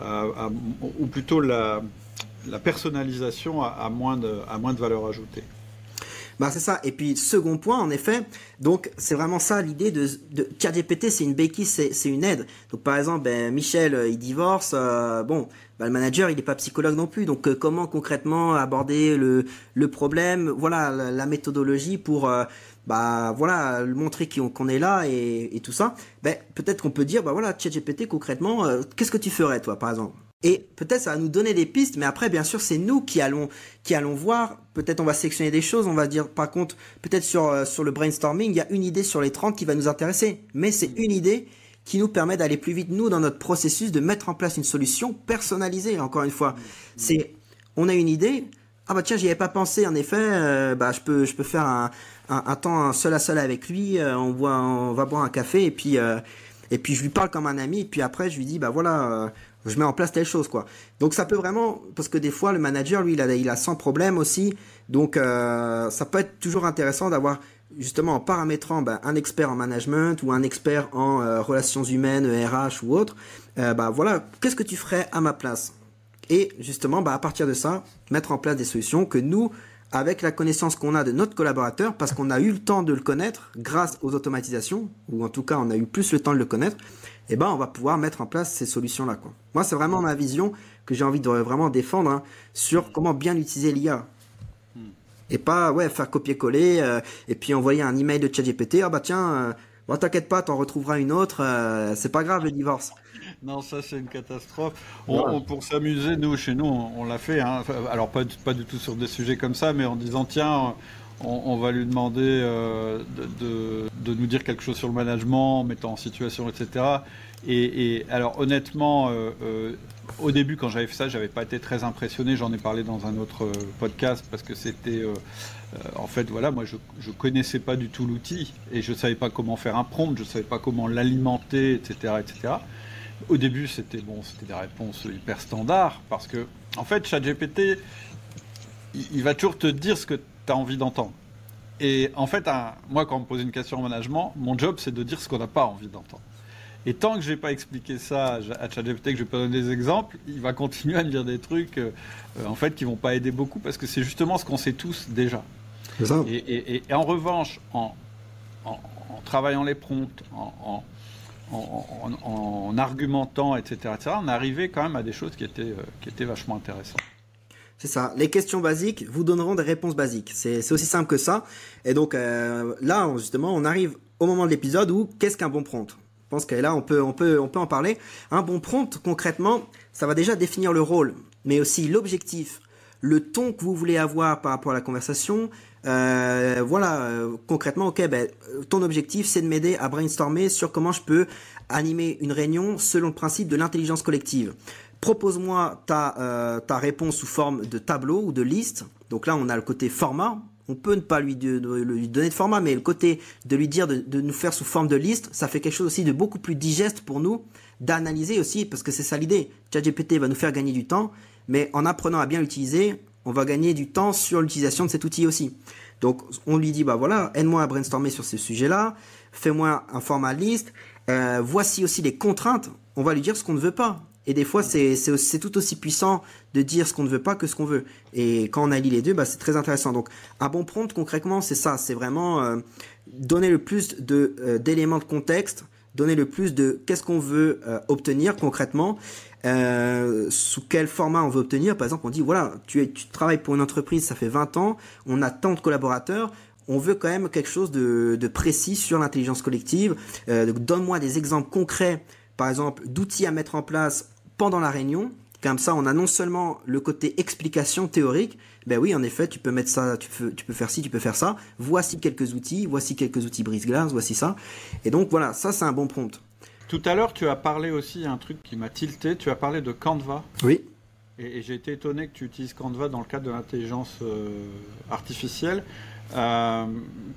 ou plutôt la, personnalisation a, moins de, a moins de valeur ajoutée. Bah c'est ça. Et puis second point, en effet, donc c'est vraiment ça l'idée de, de ChatGPT, c'est une béquille, c'est une aide. Donc par exemple, ben, Michel, euh, il divorce, euh, bon, bah, le manager, il n'est pas psychologue non plus. Donc euh, comment concrètement aborder le, le problème, voilà la, méthodologie pour bah voilà montrer qu'on est là et, et, tout ça. Ben peut-être qu'on peut dire bah voilà ChatGPT concrètement, qu'est-ce que tu ferais toi par exemple? Et peut-être ça va nous donner des pistes, mais après, bien sûr, c'est nous qui allons, qui allons voir. Peut-être on va sélectionner des choses, on va dire, par contre, peut-être sur, euh, sur le brainstorming, il y a une idée sur les 30 qui va nous intéresser. Mais c'est une idée qui nous permet d'aller plus vite, nous, dans notre processus, de mettre en place une solution personnalisée, encore une fois. C'est, on a une idée, ah bah tiens, j'y avais pas pensé, en effet, euh, bah je peux, je peux faire un, un, temps seul à seul avec lui, euh, on, boit, on va boire un café, et puis, et puis je lui parle comme un ami, et puis après je lui dis, bah voilà, je mets en place telle chose quoi. Donc ça peut vraiment parce que des fois le manager lui il a il a 100 problèmes aussi. Donc euh, ça peut être toujours intéressant d'avoir justement en paramétrant ben, un expert en management ou un expert en euh, relations humaines, RH ou autre. Euh, bah voilà, qu'est-ce que tu ferais à ma place? Et justement bah à partir de ça, mettre en place des solutions que nous avec la connaissance qu'on a de notre collaborateur, parce qu'on a eu le temps de le connaître grâce aux automatisations, ou en tout cas on a eu plus le temps de le connaître, eh ben on va pouvoir mettre en place ces solutions-là. Moi, c'est vraiment ma vision que j'ai envie de vraiment défendre hein, sur comment bien utiliser l'IA. Et pas ouais faire copier-coller euh, et puis envoyer un email de ChatGPT. Ah bah tiens, euh, bon t'inquiète pas, t'en retrouveras une autre. Euh, c'est pas grave le divorce. Non, ça c'est une catastrophe. pour s'amuser, nous, chez nous, on, l'a fait. Hein. alors pas, pas du tout sur des sujets comme ça, mais en disant tiens, on, va lui demander euh, de, nous dire quelque chose sur le management, en mettant en situation, etc. Et, alors honnêtement, euh, euh, au début quand j'avais fait ça, j'avais pas été très impressionné. J'en ai parlé dans un autre podcast parce que c'était, en fait, voilà, moi je, je connaissais pas du tout l'outil et je savais pas comment faire un prompt, je savais pas comment l'alimenter, etc., etc. Au début, c'était bon, c'était des réponses hyper standards parce que, en fait, ChatGPT, il, il va toujours te dire ce que tu as envie d'entendre. Et en fait, moi, quand on me pose une question en management, mon job, c'est de dire ce qu'on n'a pas envie d'entendre. Et tant que je n'ai pas expliqué ça à ChatGPT, que je vais pas donner des exemples, il va continuer à me dire des trucs, euh, en fait, qui vont pas aider beaucoup parce que c'est justement ce qu'on sait tous déjà. Et, en revanche, en, travaillant les prompts, en, argumentant, etc., etc., on arrivait quand même à des choses qui étaient, euh, qui étaient vachement intéressantes. C'est ça. Les questions basiques vous donneront des réponses basiques. C'est aussi simple que ça. Et donc euh, là, justement, on arrive au moment de l'épisode où qu'est-ce qu'un bon prompt? Je pense que là, on peut, on peut, on peut en parler. Un bon prompt, concrètement, ça va déjà définir le rôle, mais aussi l'objectif, le ton que vous voulez avoir par rapport à la conversation. Euh, voilà, euh, concrètement, ok, ben, ton objectif, c'est de m'aider à brainstormer sur comment je peux animer une réunion selon le principe de l'intelligence collective propose-moi ta, euh, ta réponse sous forme de tableau ou de liste. Donc là, on a le côté format. On peut ne pas lui, donner de format, mais le côté de lui dire de, nous faire sous forme de liste, ça fait quelque chose aussi de beaucoup plus digeste pour nous, d'analyser aussi, parce que c'est ça l'idée. ChatGPT va nous faire gagner du temps, mais en apprenant à bien l'utiliser, on va gagner du temps sur l'utilisation de cet outil aussi. Donc on lui dit bah voilà, aide-moi à brainstormer sur ces sujets-là, fais-moi un format liste, euh, voici aussi les contraintes. On va lui dire ce qu'on ne veut pas. Et des fois, c'est tout aussi puissant de dire ce qu'on ne veut pas que ce qu'on veut. Et quand on allie les deux, bah, c'est très intéressant. Donc, un bon prompt, concrètement, c'est ça. C'est vraiment euh, donner le plus euh, d'éléments de, contexte, donner le plus de qu'est-ce qu'on veut obtenir concrètement, sous quel format on veut obtenir. Par exemple, on dit, voilà, tu, tu travailles pour une entreprise, ça fait 20 ans, on a tant de collaborateurs, on veut quand même quelque chose de, précis sur l'intelligence collective. Euh, donne-moi des exemples concrets, par exemple, d'outils à mettre en place pendant la réunion. Comme ça, on a non seulement le côté explication théorique, ben oui, en effet, tu peux mettre ça, tu peux, tu peux faire ci, tu peux faire ça. Voici quelques outils, voici quelques outils brise-glace, voici ça. Et donc voilà, ça c'est un bon prompt. Tout à l'heure, tu as parlé aussi un truc qui m'a tilté. Tu as parlé de Canva. Oui. Et, j'ai été étonné que tu utilises Canva dans le cadre de l'intelligence euh, artificielle. Euh,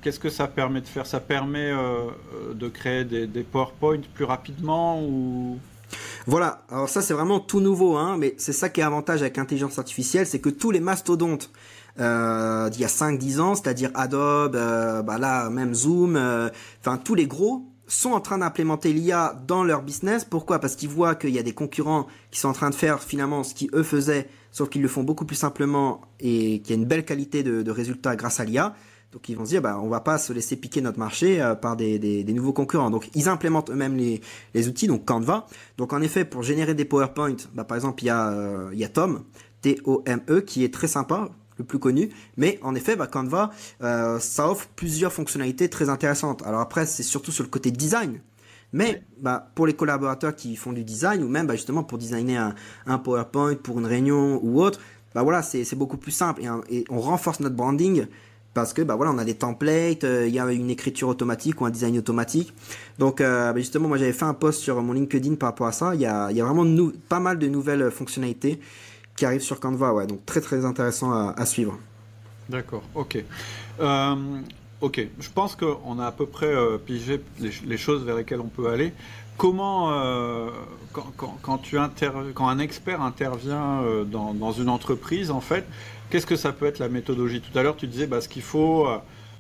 qu'est-ce que ça permet de faire? Ça permet euh, de créer des, des, PowerPoint plus rapidement ou? Voilà, alors ça c'est vraiment tout nouveau, hein, mais c'est ça qui est avantage avec l'intelligence artificielle, c'est que tous les mastodontes euh, d'il y a 5-10 ans, c'est-à-dire Adobe, bah là même Zoom, enfin tous les gros, sont en train d'implémenter l'IA dans leur business. Pourquoi? Parce qu'ils voient qu'il y a des concurrents qui sont en train de faire finalement ce qu'ils eux faisaient, sauf qu'ils le font beaucoup plus simplement et qu'il y a une belle qualité de, résultats grâce à l'IA. Donc ils vont se dire, bah, on va pas se laisser piquer notre marché euh, par des, nouveaux concurrents. Donc ils implémentent eux-mêmes les, outils, donc Canva. Donc en effet, pour générer des PowerPoint, bah, par exemple, il y a, euh, il y a Tom, T-O-M-E, qui est très sympa le plus connu. Mais en effet, bah, Canva, euh, ça offre plusieurs fonctionnalités très intéressantes. Alors après, c'est surtout sur le côté design. Mais bah, pour les collaborateurs qui font du design, ou même bah, justement pour designer un, PowerPoint pour une réunion ou autre, bah voilà, c'est beaucoup plus simple et, on renforce notre branding parce que bah voilà, on a des templates, euh, il y a une écriture automatique ou un design automatique. Donc euh, bah, justement, moi j'avais fait un post sur mon LinkedIn par rapport à ça. Il y a, vraiment pas mal de nouvelles fonctionnalités qui arrive sur Canva. Ouais, donc très très intéressant à, suivre. D'accord, ok. Euh, ok, je pense qu'on a à peu près euh, pigé les, choses vers lesquelles on peut aller. Comment, euh, quand, tu quand un expert intervient dans, une entreprise, en fait, qu'est-ce que ça peut être la méthodologie? Tout à l'heure, tu disais bah, ce qu'il faut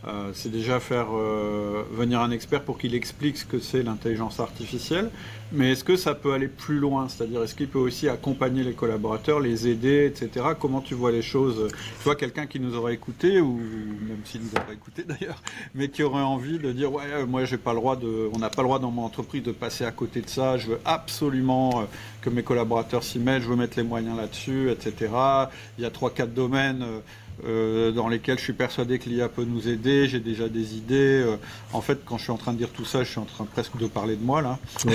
euh, c'est déjà faire euh, venir un expert pour qu'il explique ce que c'est l'intelligence artificielle. Mais est-ce que ça peut aller plus loin? C'est-à-dire, est-ce qu'il peut aussi accompagner les collaborateurs, les aider, etc. Comment tu vois les choses? Tu vois quelqu'un qui nous aurait écouté, ou même s'il nous aurait écouté d'ailleurs, mais qui aurait envie de dire, ouais, euh, moi j'ai pas le droit de, on n'a pas le droit dans mon entreprise de passer à côté de ça. Je veux absolument que mes collaborateurs s'y mettent. Je veux mettre les moyens là-dessus, etc. Il y a trois, quatre domaines. Euh, dans lesquels je suis persuadé que l'IA peut nous aider, j'ai déjà des idées. Euh, en fait, quand je suis en train de dire tout ça, je suis en train presque de parler de moi là.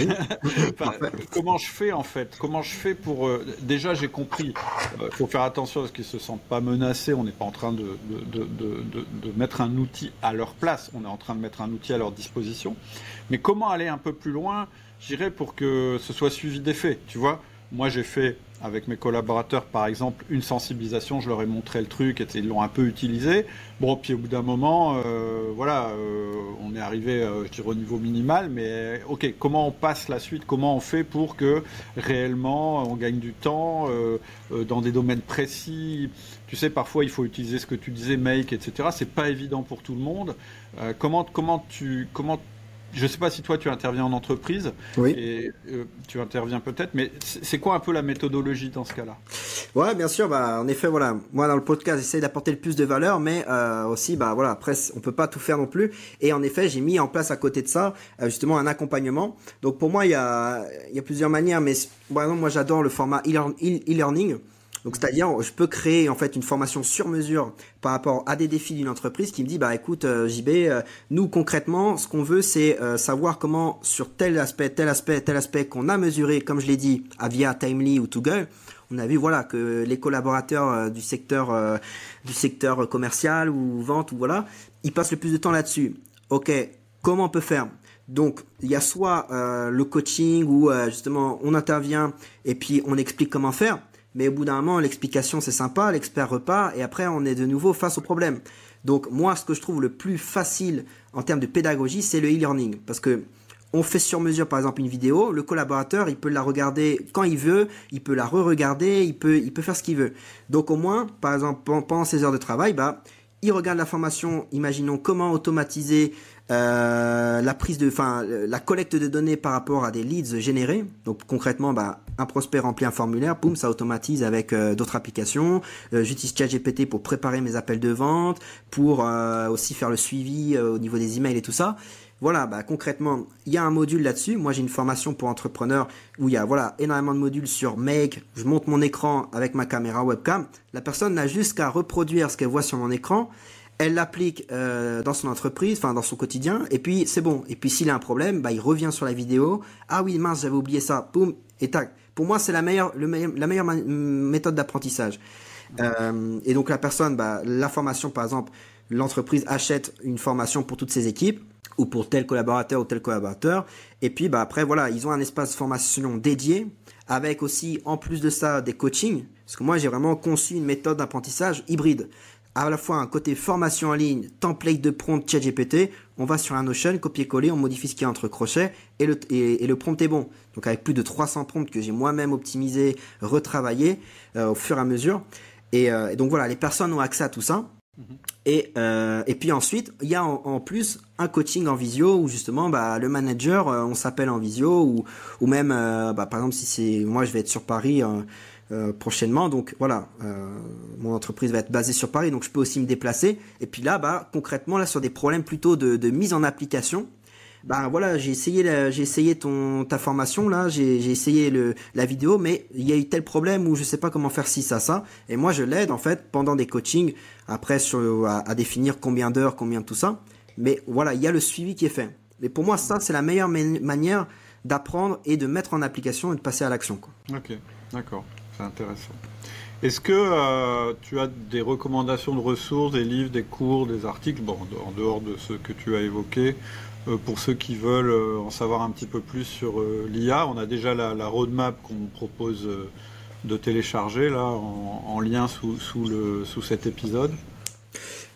comment je fais en fait? Comment je fais pour euh, déjà j'ai compris. Il faut faire attention à ce qu'ils se sentent pas menacés. On n'est pas en train de de, de, de, mettre un outil à leur place. On est en train de mettre un outil à leur disposition. Mais comment aller un peu plus loin? J'irais pour que ce soit suivi des faits. Tu vois, moi j'ai fait avec mes collaborateurs, par exemple, une sensibilisation, je leur ai montré le truc, et ils l'ont un peu utilisé. Bon, puis au bout d'un moment, euh, voilà, euh, on est arrivé, euh, je dirais, au niveau minimal, mais ok, comment on passe la suite? Comment on fait pour que réellement on gagne du temps dans des domaines précis? Tu sais, parfois il faut utiliser ce que tu disais, make, etc. C'est pas évident pour tout le monde. comment, comment tu, comment je ne sais pas si toi tu interviens en entreprise, oui. et euh, tu interviens peut-être, mais c'est quoi un peu la méthodologie dans ce cas-là? Ouais, bien sûr. Bah, en effet, voilà, moi dans le podcast, j'essaie d'apporter le plus de valeur, mais euh, aussi, bah voilà, après, on peut pas tout faire non plus. Et en effet, j'ai mis en place à côté de ça, euh, justement, un accompagnement. Donc pour moi, il y a, il y a plusieurs manières, mais par exemple, moi j'adore le format e-learning. Donc c'est-à-dire, je peux créer en fait une formation sur mesure par rapport à des défis d'une entreprise qui me dit, bah écoute euh, JB, euh, nous concrètement, ce qu'on veut, c'est euh, savoir comment sur tel aspect, tel aspect, tel aspect qu'on a mesuré, comme je l'ai dit, à via Timely ou Google, on a vu voilà que les collaborateurs du secteur du secteur commercial ou vente ou voilà, ils passent le plus de temps là-dessus. Ok, comment on peut faire? Donc, il y a soit le coaching où justement on intervient et puis on explique comment faire, mais au bout d'un moment, l'explication c'est sympa, l'expert repart et après on est de nouveau face au problème. Donc moi, ce que je trouve le plus facile en termes de pédagogie, c'est le e-learning parce que on fait sur mesure par exemple une vidéo, le collaborateur il peut la regarder quand il veut, il peut la re-regarder, il peut, il peut faire ce qu'il veut. Donc au moins, par exemple pendant ses heures de travail, bah, il regarde la formation, imaginons comment automatiser euh, la prise de, enfin, la collecte de données par rapport à des leads générés. Donc concrètement, bah, un prospect remplit un formulaire, boum, ça automatise avec euh, d'autres applications. Euh, J'utilise ChatGPT pour préparer mes appels de vente, pour euh, aussi faire le suivi au niveau des emails et tout ça. Voilà, bah, concrètement, il y a un module là-dessus. Moi, j'ai une formation pour entrepreneurs où il y a voilà énormément de modules sur Make. Je monte mon écran avec ma caméra webcam. La personne n'a juste qu'à reproduire ce qu'elle voit sur mon écran elle l'applique euh, dans son entreprise, enfin dans son quotidien, et puis c'est bon. Et puis s'il a un problème, bah, il revient sur la vidéo. Ah oui, mince, j'avais oublié ça. Boum, et tac. Pour moi, c'est la meilleure, le la meilleure méthode d'apprentissage. Euh, et donc la personne, bah, la formation, par exemple, l'entreprise achète une formation pour toutes ses équipes ou pour tel collaborateur ou tel collaborateur. Et puis bah, après, voilà, ils ont un espace formation dédié avec aussi, en plus de ça, des coachings. Parce que moi, j'ai vraiment conçu une méthode d'apprentissage hybride à la fois un côté formation en ligne, template de prompt ChatGPT, on va sur un Notion, copier-coller, on modifie ce qu'il y a entre crochets et le, et, le prompt est bon. Donc avec plus de 300 prompts que j'ai moi-même optimisé, retravaillé euh, au fur et à mesure. Euh, et, donc voilà, les personnes ont accès à tout ça. Mhm. Et, euh, et puis ensuite, il y a en, plus un coaching en visio où justement bah, le manager, on s'appelle en visio ou, ou même, bah, par exemple, si c'est moi je vais être sur Paris euh, prochainement. Donc voilà, euh, mon entreprise va être basée sur Paris, donc je peux aussi me déplacer. Et puis là, bah, concrètement, là, sur des problèmes plutôt de, mise en application, bah voilà, j'ai essayé, j'ai essayé ton ta formation là, j'ai essayé le la vidéo, mais il y a eu tel problème où je sais pas comment faire ci ça ça, et moi je l'aide en fait pendant des coachings, après sur à, définir combien d'heures, combien de tout ça, mais voilà, il y a le suivi qui est fait. Mais pour moi ça c'est la meilleure manière d'apprendre et de mettre en application et de passer à l'action. Ok, d'accord c'est intéressant. Est-ce que euh, tu as des recommandations de ressources, des livres, des cours, des articles, bon, en dehors de ce que tu as évoqué, euh, pour ceux qui veulent euh, en savoir un petit peu plus sur l'IA On a déjà la, roadmap qu'on propose de télécharger là en, lien sous, le, sous cet épisode.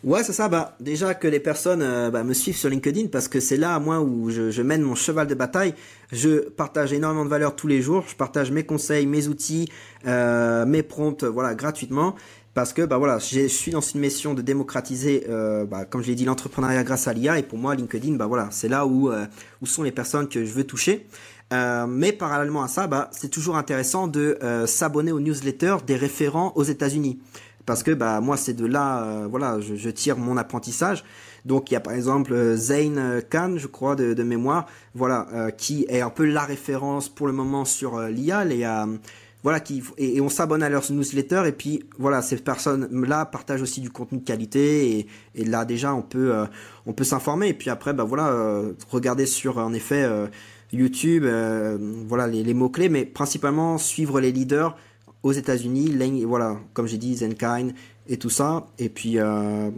Ouais, c'est ça. Bah, déjà que les personnes euh, bah, me suivent sur LinkedIn parce que c'est là, moi, où je, mène mon cheval de bataille. Je partage énormément de valeur tous les jours. Je partage mes conseils, mes outils, euh, mes prompts, voilà, gratuitement. Parce que bah voilà, je suis dans une mission de démocratiser, euh, bah, comme je l'ai dit, l'entrepreneuriat grâce à l'IA. Et pour moi, LinkedIn, bah voilà, c'est là où où sont les personnes que je veux toucher. mais parallèlement à ça, bah, c'est toujours intéressant de s'abonner aux newsletters des référents aux États-Unis parce que bah moi c'est de là euh, voilà je, tire mon apprentissage. Donc il y a par exemple euh, Zayn Khan je crois de, mémoire voilà euh, qui est un peu la référence pour le moment sur l'IA et voilà qui et, on s'abonne à leur newsletter et puis voilà ces personnes là partagent aussi du contenu de qualité et, là déjà on peut on peut s'informer. Et puis après bah voilà regarder sur en effet YouTube voilà les mots clés mais principalement suivre les leaders aux États-Unis, voilà, comme j'ai dit, Zenkind et tout ça. Et puis, euh,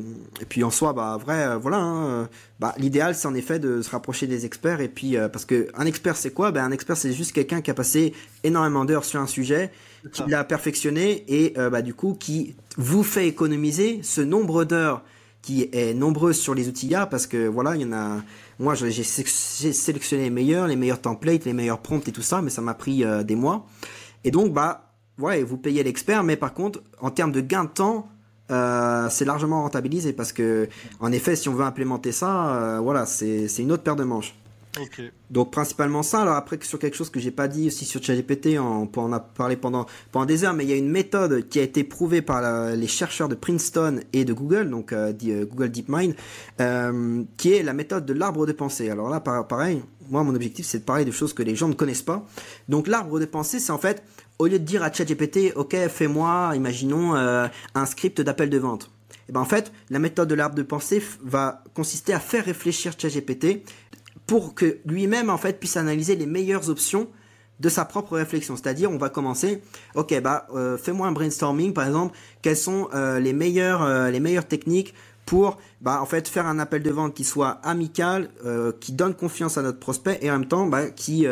et puis en soi, bah vrai, euh, voilà. Hein, euh, bah, l'idéal, c'est en effet de se rapprocher des experts. Et puis, parce que un expert, c'est quoi? Ben un expert, c'est juste quelqu'un qui a passé énormément d'heures sur un sujet, qui l'a perfectionné et bah du coup, qui vous fait économiser ce nombre d'heures qui est nombreux sur les outils IA parce que voilà, il y en a. Moi, j'ai sélectionné les meilleurs, les meilleurs templates, les meilleurs prompts et tout ça, mais ça m'a pris des mois. Et donc, bah, ouais, vous payez l'expert, mais par contre, en termes de gain de temps, euh, c'est largement rentabilisé parce que, en effet, si on veut implémenter ça, euh, voilà, c'est une autre paire de manches. Donc principalement ça. Alors après sur quelque chose que j'ai pas dit aussi sur ChatGPT, on peut en a parlé pendant pendant des heures, mais il y a une méthode qui a été prouvée par les chercheurs de Princeton et de Google, donc euh, Google DeepMind, qui est la méthode de l'arbre de pensée. Alors là, pareil, moi mon objectif c'est de parler de choses que les gens ne connaissent pas. Donc l'arbre de pensée, c'est en fait au lieu de dire à ChatGPT, ok, fais-moi, imaginons, euh, un script d'appel de vente. Et eh ben en fait, la méthode de l'arbre de pensée va consister à faire réfléchir ChatGPT pour que lui-même en fait puisse analyser les meilleures options de sa propre réflexion. C'est-à-dire, on va commencer, ok, bah, euh, fais-moi un brainstorming, par exemple, quelles sont euh, les meilleures les meilleures techniques pour bah, en fait faire un appel de vente qui soit amical, qui donne confiance à notre prospect et en même temps bah, qui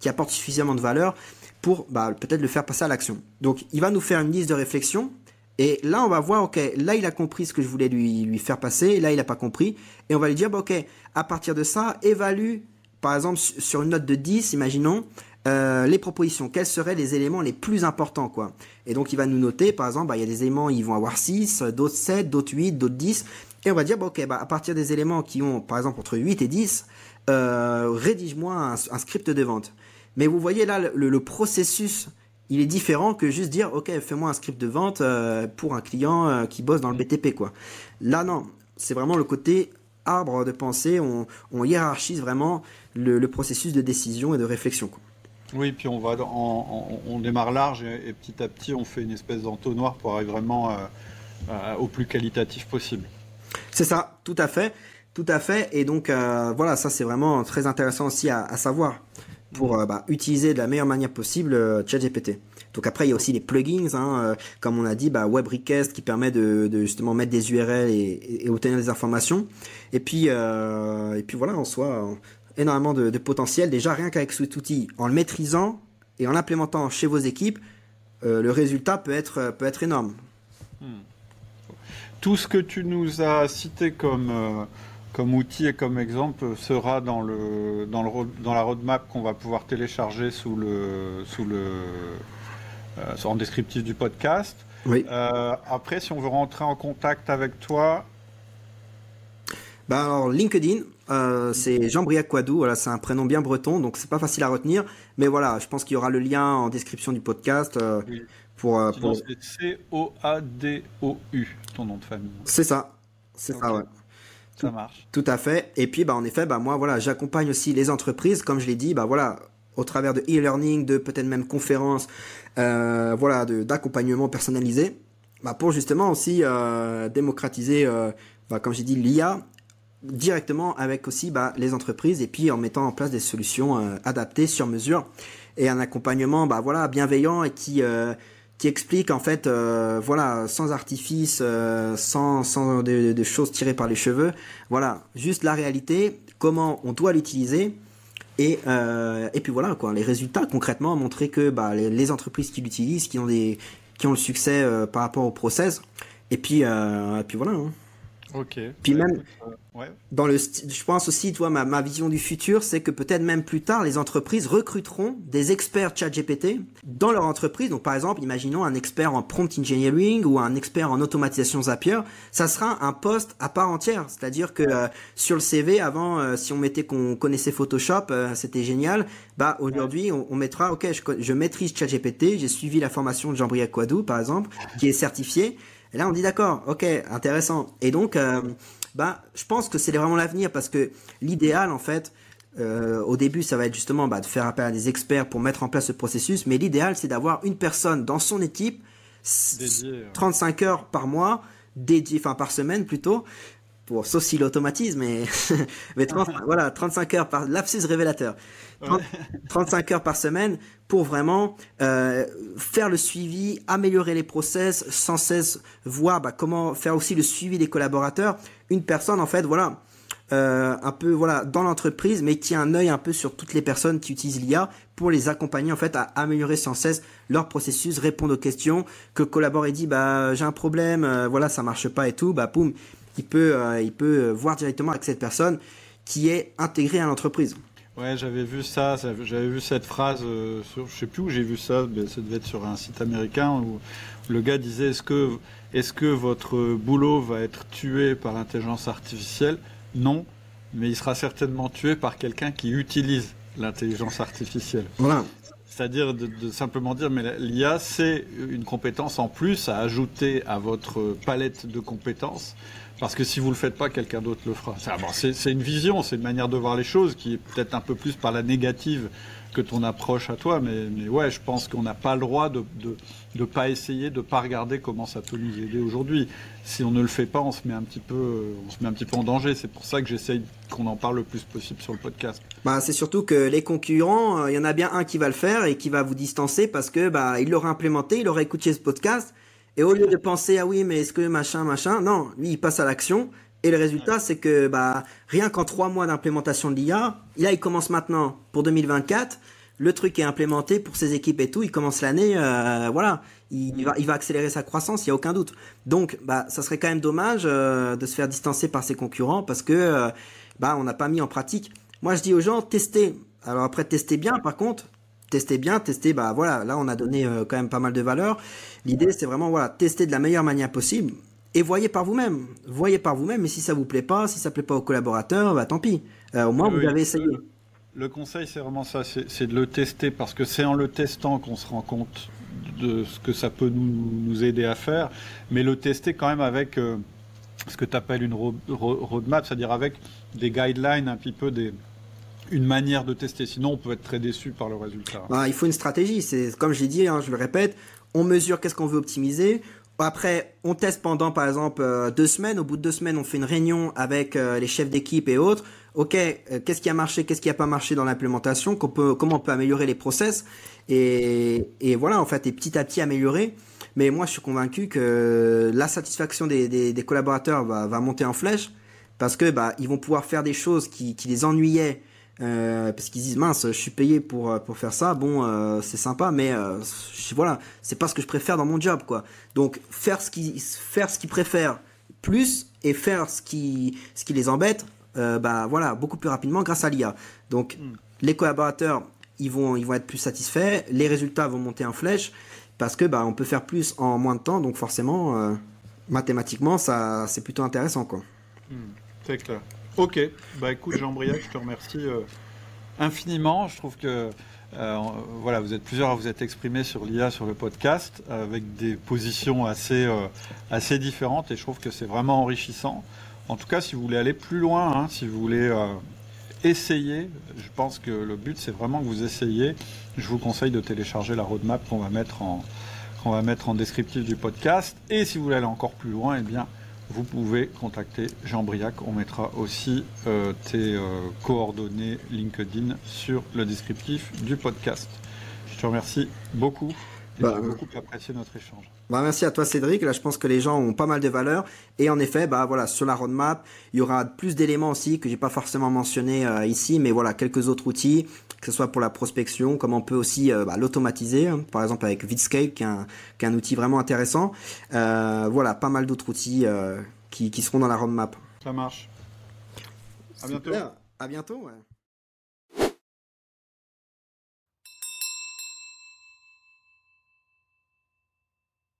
qui apporte suffisamment de valeur pour bah, peut-être le faire passer à l'action. Donc il va nous faire une liste de réflexion et là on va voir, ok, là il a compris ce que je voulais lui, lui faire passer, là il n'a pas compris, et on va lui dire, bah, ok, à partir de ça, évalue par exemple, sur une note de 10, imaginons, euh, les propositions, quels seraient les éléments les plus importants, quoi? Et donc, il va nous noter, par exemple, bah, il y a des éléments, ils vont avoir 6, d'autres 7, d'autres 8, d'autres 10. Et on va dire, bah, ok, bah, à partir des éléments qui ont, par exemple, entre 8 et 10, euh, rédige-moi un, un, script de vente. Mais vous voyez là, le, le, processus, il est différent que juste dire, ok, fais-moi un script de vente euh, pour un client euh, qui bosse dans le BTP, quoi. Là, non, c'est vraiment le côté arbre de pensée, on, on hiérarchise vraiment le, le, processus de décision et de réflexion. Quoi. Oui, puis on va, on, on, démarre large et, et, petit à petit, on fait une espèce d'entonnoir pour arriver vraiment euh, euh, au plus qualitatif possible. C'est ça, tout à fait, tout à fait. Et donc euh, voilà, ça c'est vraiment très intéressant aussi à, à savoir pour euh, bah, utiliser de la meilleure manière possible euh, ChatGPT. Donc après il y a aussi les plugins, hein, euh, comme on a dit, bah, Web Request qui permet de, justement mettre des URL et, obtenir des informations. Et puis et puis voilà, en soi énormément de, potentiel. Déjà, rien qu'avec cet outil, en le maîtrisant et en l'implémentant chez vos équipes, le résultat peut être, peut être énorme. Hmm. Tout ce que tu nous as cité comme, comme outil et comme exemple sera dans, le, dans, le, dans la roadmap qu'on va pouvoir télécharger sous le, sous le, euh, en descriptif du podcast. Oui. après, si on veut rentrer en contact avec toi, bah alors LinkedIn, euh, c'est Jean-Briac Quadou, voilà, c'est un prénom bien breton, donc c'est pas facile à retenir, mais voilà, je pense qu'il y aura le lien en description du podcast euh, oui. pour. Euh, pour... C'est C-O-A-D-O-U, ton nom de famille. C'est ça, c'est okay. ça, ouais. Ça marche. Tout à fait. Et puis, bah, en effet, bah, moi, voilà, j'accompagne aussi les entreprises, comme je l'ai dit, bah, voilà, au travers de e-learning, de peut-être même conférences, euh, voilà, d'accompagnement personnalisé, bah, pour justement aussi euh, démocratiser, euh, bah, comme j'ai dit, l'IA directement avec aussi bah, les entreprises et puis en mettant en place des solutions euh, adaptées sur mesure et un accompagnement bah voilà bienveillant et qui explique en fait euh, voilà sans artifice euh, sans sans de choses tirées par les cheveux voilà juste la réalité comment on doit l'utiliser et euh, puis voilà quoi les résultats concrètement montrer que bah les, entreprises qui l'utilisent qui ont qui ont le succès par rapport au process et puis et puis voilà hein. Ok. Puis même euh, ouais. dans le, je pense aussi, toi, ma, ma vision du futur, c'est que peut-être même plus tard, les entreprises recruteront des experts ChatGPT dans leur entreprise. Donc, par exemple, imaginons un expert en prompt engineering ou un expert en automatisation Zapier. Ça sera un poste à part entière. C'est-à-dire que euh, sur le CV, avant, euh, si on mettait qu'on connaissait Photoshop, euh, c'était génial. Bah, aujourd'hui, on, on, mettra, ok, je, je maîtrise ChatGPT, j'ai suivi la formation de Jean-Briac Quadou, par exemple, qui est certifié. Et là, on dit d'accord, ok, intéressant. Et donc, euh, bah, je pense que c'est vraiment l'avenir parce que l'idéal, en fait, euh, au début, ça va être justement bah, de faire appel à des experts pour mettre en place ce processus. Mais l'idéal, c'est d'avoir une personne dans son équipe, Dédié, 35 heures par mois, dédié, enfin par semaine plutôt, pour sauf si l'automatisme, mais, mais 30, voilà, 35 heures par lapsus révélateur. 30, 35 heures par semaine pour vraiment euh, faire le suivi, améliorer les process, sans cesse voir bah, comment faire aussi le suivi des collaborateurs. Une personne en fait, voilà, euh, un peu voilà dans l'entreprise, mais qui a un œil un peu sur toutes les personnes qui utilisent l'IA pour les accompagner en fait à améliorer sans cesse leur processus, répondre aux questions, que le collaborateur dit bah j'ai un problème, euh, voilà ça marche pas et tout, bah poum, il peut euh, il peut voir directement avec cette personne qui est intégrée à l'entreprise. Ouais, j'avais vu ça, j'avais vu cette phrase, euh, sur, je sais plus où j'ai vu ça, mais ça devait être sur un site américain où le gars disait est-ce que, est-ce que votre boulot va être tué par l'intelligence artificielle? Non, mais il sera certainement tué par quelqu'un qui utilise l'intelligence artificielle. Voilà. C'est-à-dire de, de, simplement dire, mais l'IA, c'est une compétence en plus à ajouter à votre palette de compétences. Parce que si vous ne le faites pas, quelqu'un d'autre le fera. C'est une vision, c'est une manière de voir les choses qui est peut-être un peu plus par la négative que ton approche à toi. Mais, ouais, je pense qu'on n'a pas le droit de ne pas essayer, de ne pas regarder comment ça peut nous aider aujourd'hui. Si on ne le fait pas, on se met un petit peu, on se met un petit peu en danger. C'est pour ça que j'essaye qu'on en parle le plus possible sur le podcast. Bah, c'est surtout que les concurrents, il euh, y en a bien un qui va le faire et qui va vous distancer parce que bah, il l'aura implémenté, il aura écouté ce podcast et au lieu de penser ah oui mais est-ce que machin machin, non, lui il passe à l'action. Et le résultat, c'est que bah, rien qu'en trois mois d'implémentation de l'IA, là il commence maintenant pour 2024. Le truc est implémenté pour ses équipes et tout. Il commence l'année, euh, voilà, il, va, il va accélérer sa croissance, il y a aucun doute. Donc, bah, ça serait quand même dommage euh, de se faire distancer par ses concurrents parce que euh, bah, on n'a pas mis en pratique Moi, je dis aux gens, testez. Alors après, testez bien, par contre, testez bien, testez, bah voilà, là, on a donné euh, quand même pas mal de valeur. L'idée, c'est vraiment, voilà, tester de la meilleure manière possible et voyez par vous-même. Voyez par vous-même, et si ça vous plaît pas, si ça plaît pas aux collaborateurs, bah tant pis. Euh, au moins, vous avez essayé. Le conseil, c'est vraiment ça, c'est de le tester, parce que c'est en le testant qu'on se rend compte de ce que ça peut nous, aider à faire, mais le tester quand même avec euh, ce que tu appelles une roadmap, c'est-à-dire avec des guidelines, un petit peu des, une manière de tester. Sinon, on peut être très déçu par le résultat. Bah, il faut une stratégie. C'est comme j'ai dit, hein, je le répète, on mesure qu'est-ce qu'on veut optimiser. Après, on teste pendant, par exemple, euh, deux semaines. Au bout de deux semaines, on fait une réunion avec euh, les chefs d'équipe et autres. Ok, qu'est-ce qui a marché, qu'est-ce qui n'a pas marché dans l'implémentation, comment on peut améliorer les process et, et voilà, en fait, et petit à petit améliorer. Mais moi, je suis convaincu que la satisfaction des, collaborateurs va, monter en flèche parce que bah, ils vont pouvoir faire des choses qui, les ennuyaient. Euh, parce qu'ils disent mince, je suis payé pour pour faire ça. Bon, euh, c'est sympa, mais euh, voilà, c'est pas ce que je préfère dans mon job, quoi. Donc faire ce qui faire ce qu'ils préfèrent plus et faire ce qui ce qui les embête, bah voilà, beaucoup plus rapidement grâce à l'IA. Donc hmm. les collaborateurs, ils vont ils vont être plus satisfaits, les résultats vont monter en flèche parce que bah, on peut faire plus en moins de temps, donc forcément, euh, mathématiquement, ça, c'est plutôt intéressant, quoi. Hmm, c'est clair. Ok, bah écoute Jean-Briac, je te remercie euh, infiniment. Je trouve que euh, voilà, vous êtes plusieurs à vous être exprimés sur l'IA sur le podcast avec des positions assez assez différentes et je trouve que c'est vraiment enrichissant. En tout cas, si vous voulez aller plus loin, hein, si vous voulez essayer, je pense que le but c'est vraiment que vous essayiez je vous conseille de télécharger la roadmap qu'on va mettre en, qu'on va mettre en descriptif du podcast. Et si vous voulez aller encore plus loin, eh bien, vous pouvez contacter Jean Briac. On mettra aussi euh, tes euh, coordonnées LinkedIn sur le descriptif du podcast. Je te remercie beaucoup. Bah, j'ai beaucoup apprécié notre échange. Bah, merci à toi Cédric. Là, je pense que les gens ont pas mal de valeurs. Et en effet, bah voilà, sur la roadmap, il y aura plus d'éléments aussi que j'ai pas forcément mentionné euh, ici, mais voilà, quelques autres outils que ce soit pour la prospection, comme on peut aussi euh, bah, l'automatiser, hein, par exemple avec Vitscape, qui est un, qui est un outil vraiment intéressant. Euh, voilà, pas mal d'autres outils euh, qui, qui seront dans la roadmap. Ça marche. À bientôt. À bientôt. Ouais.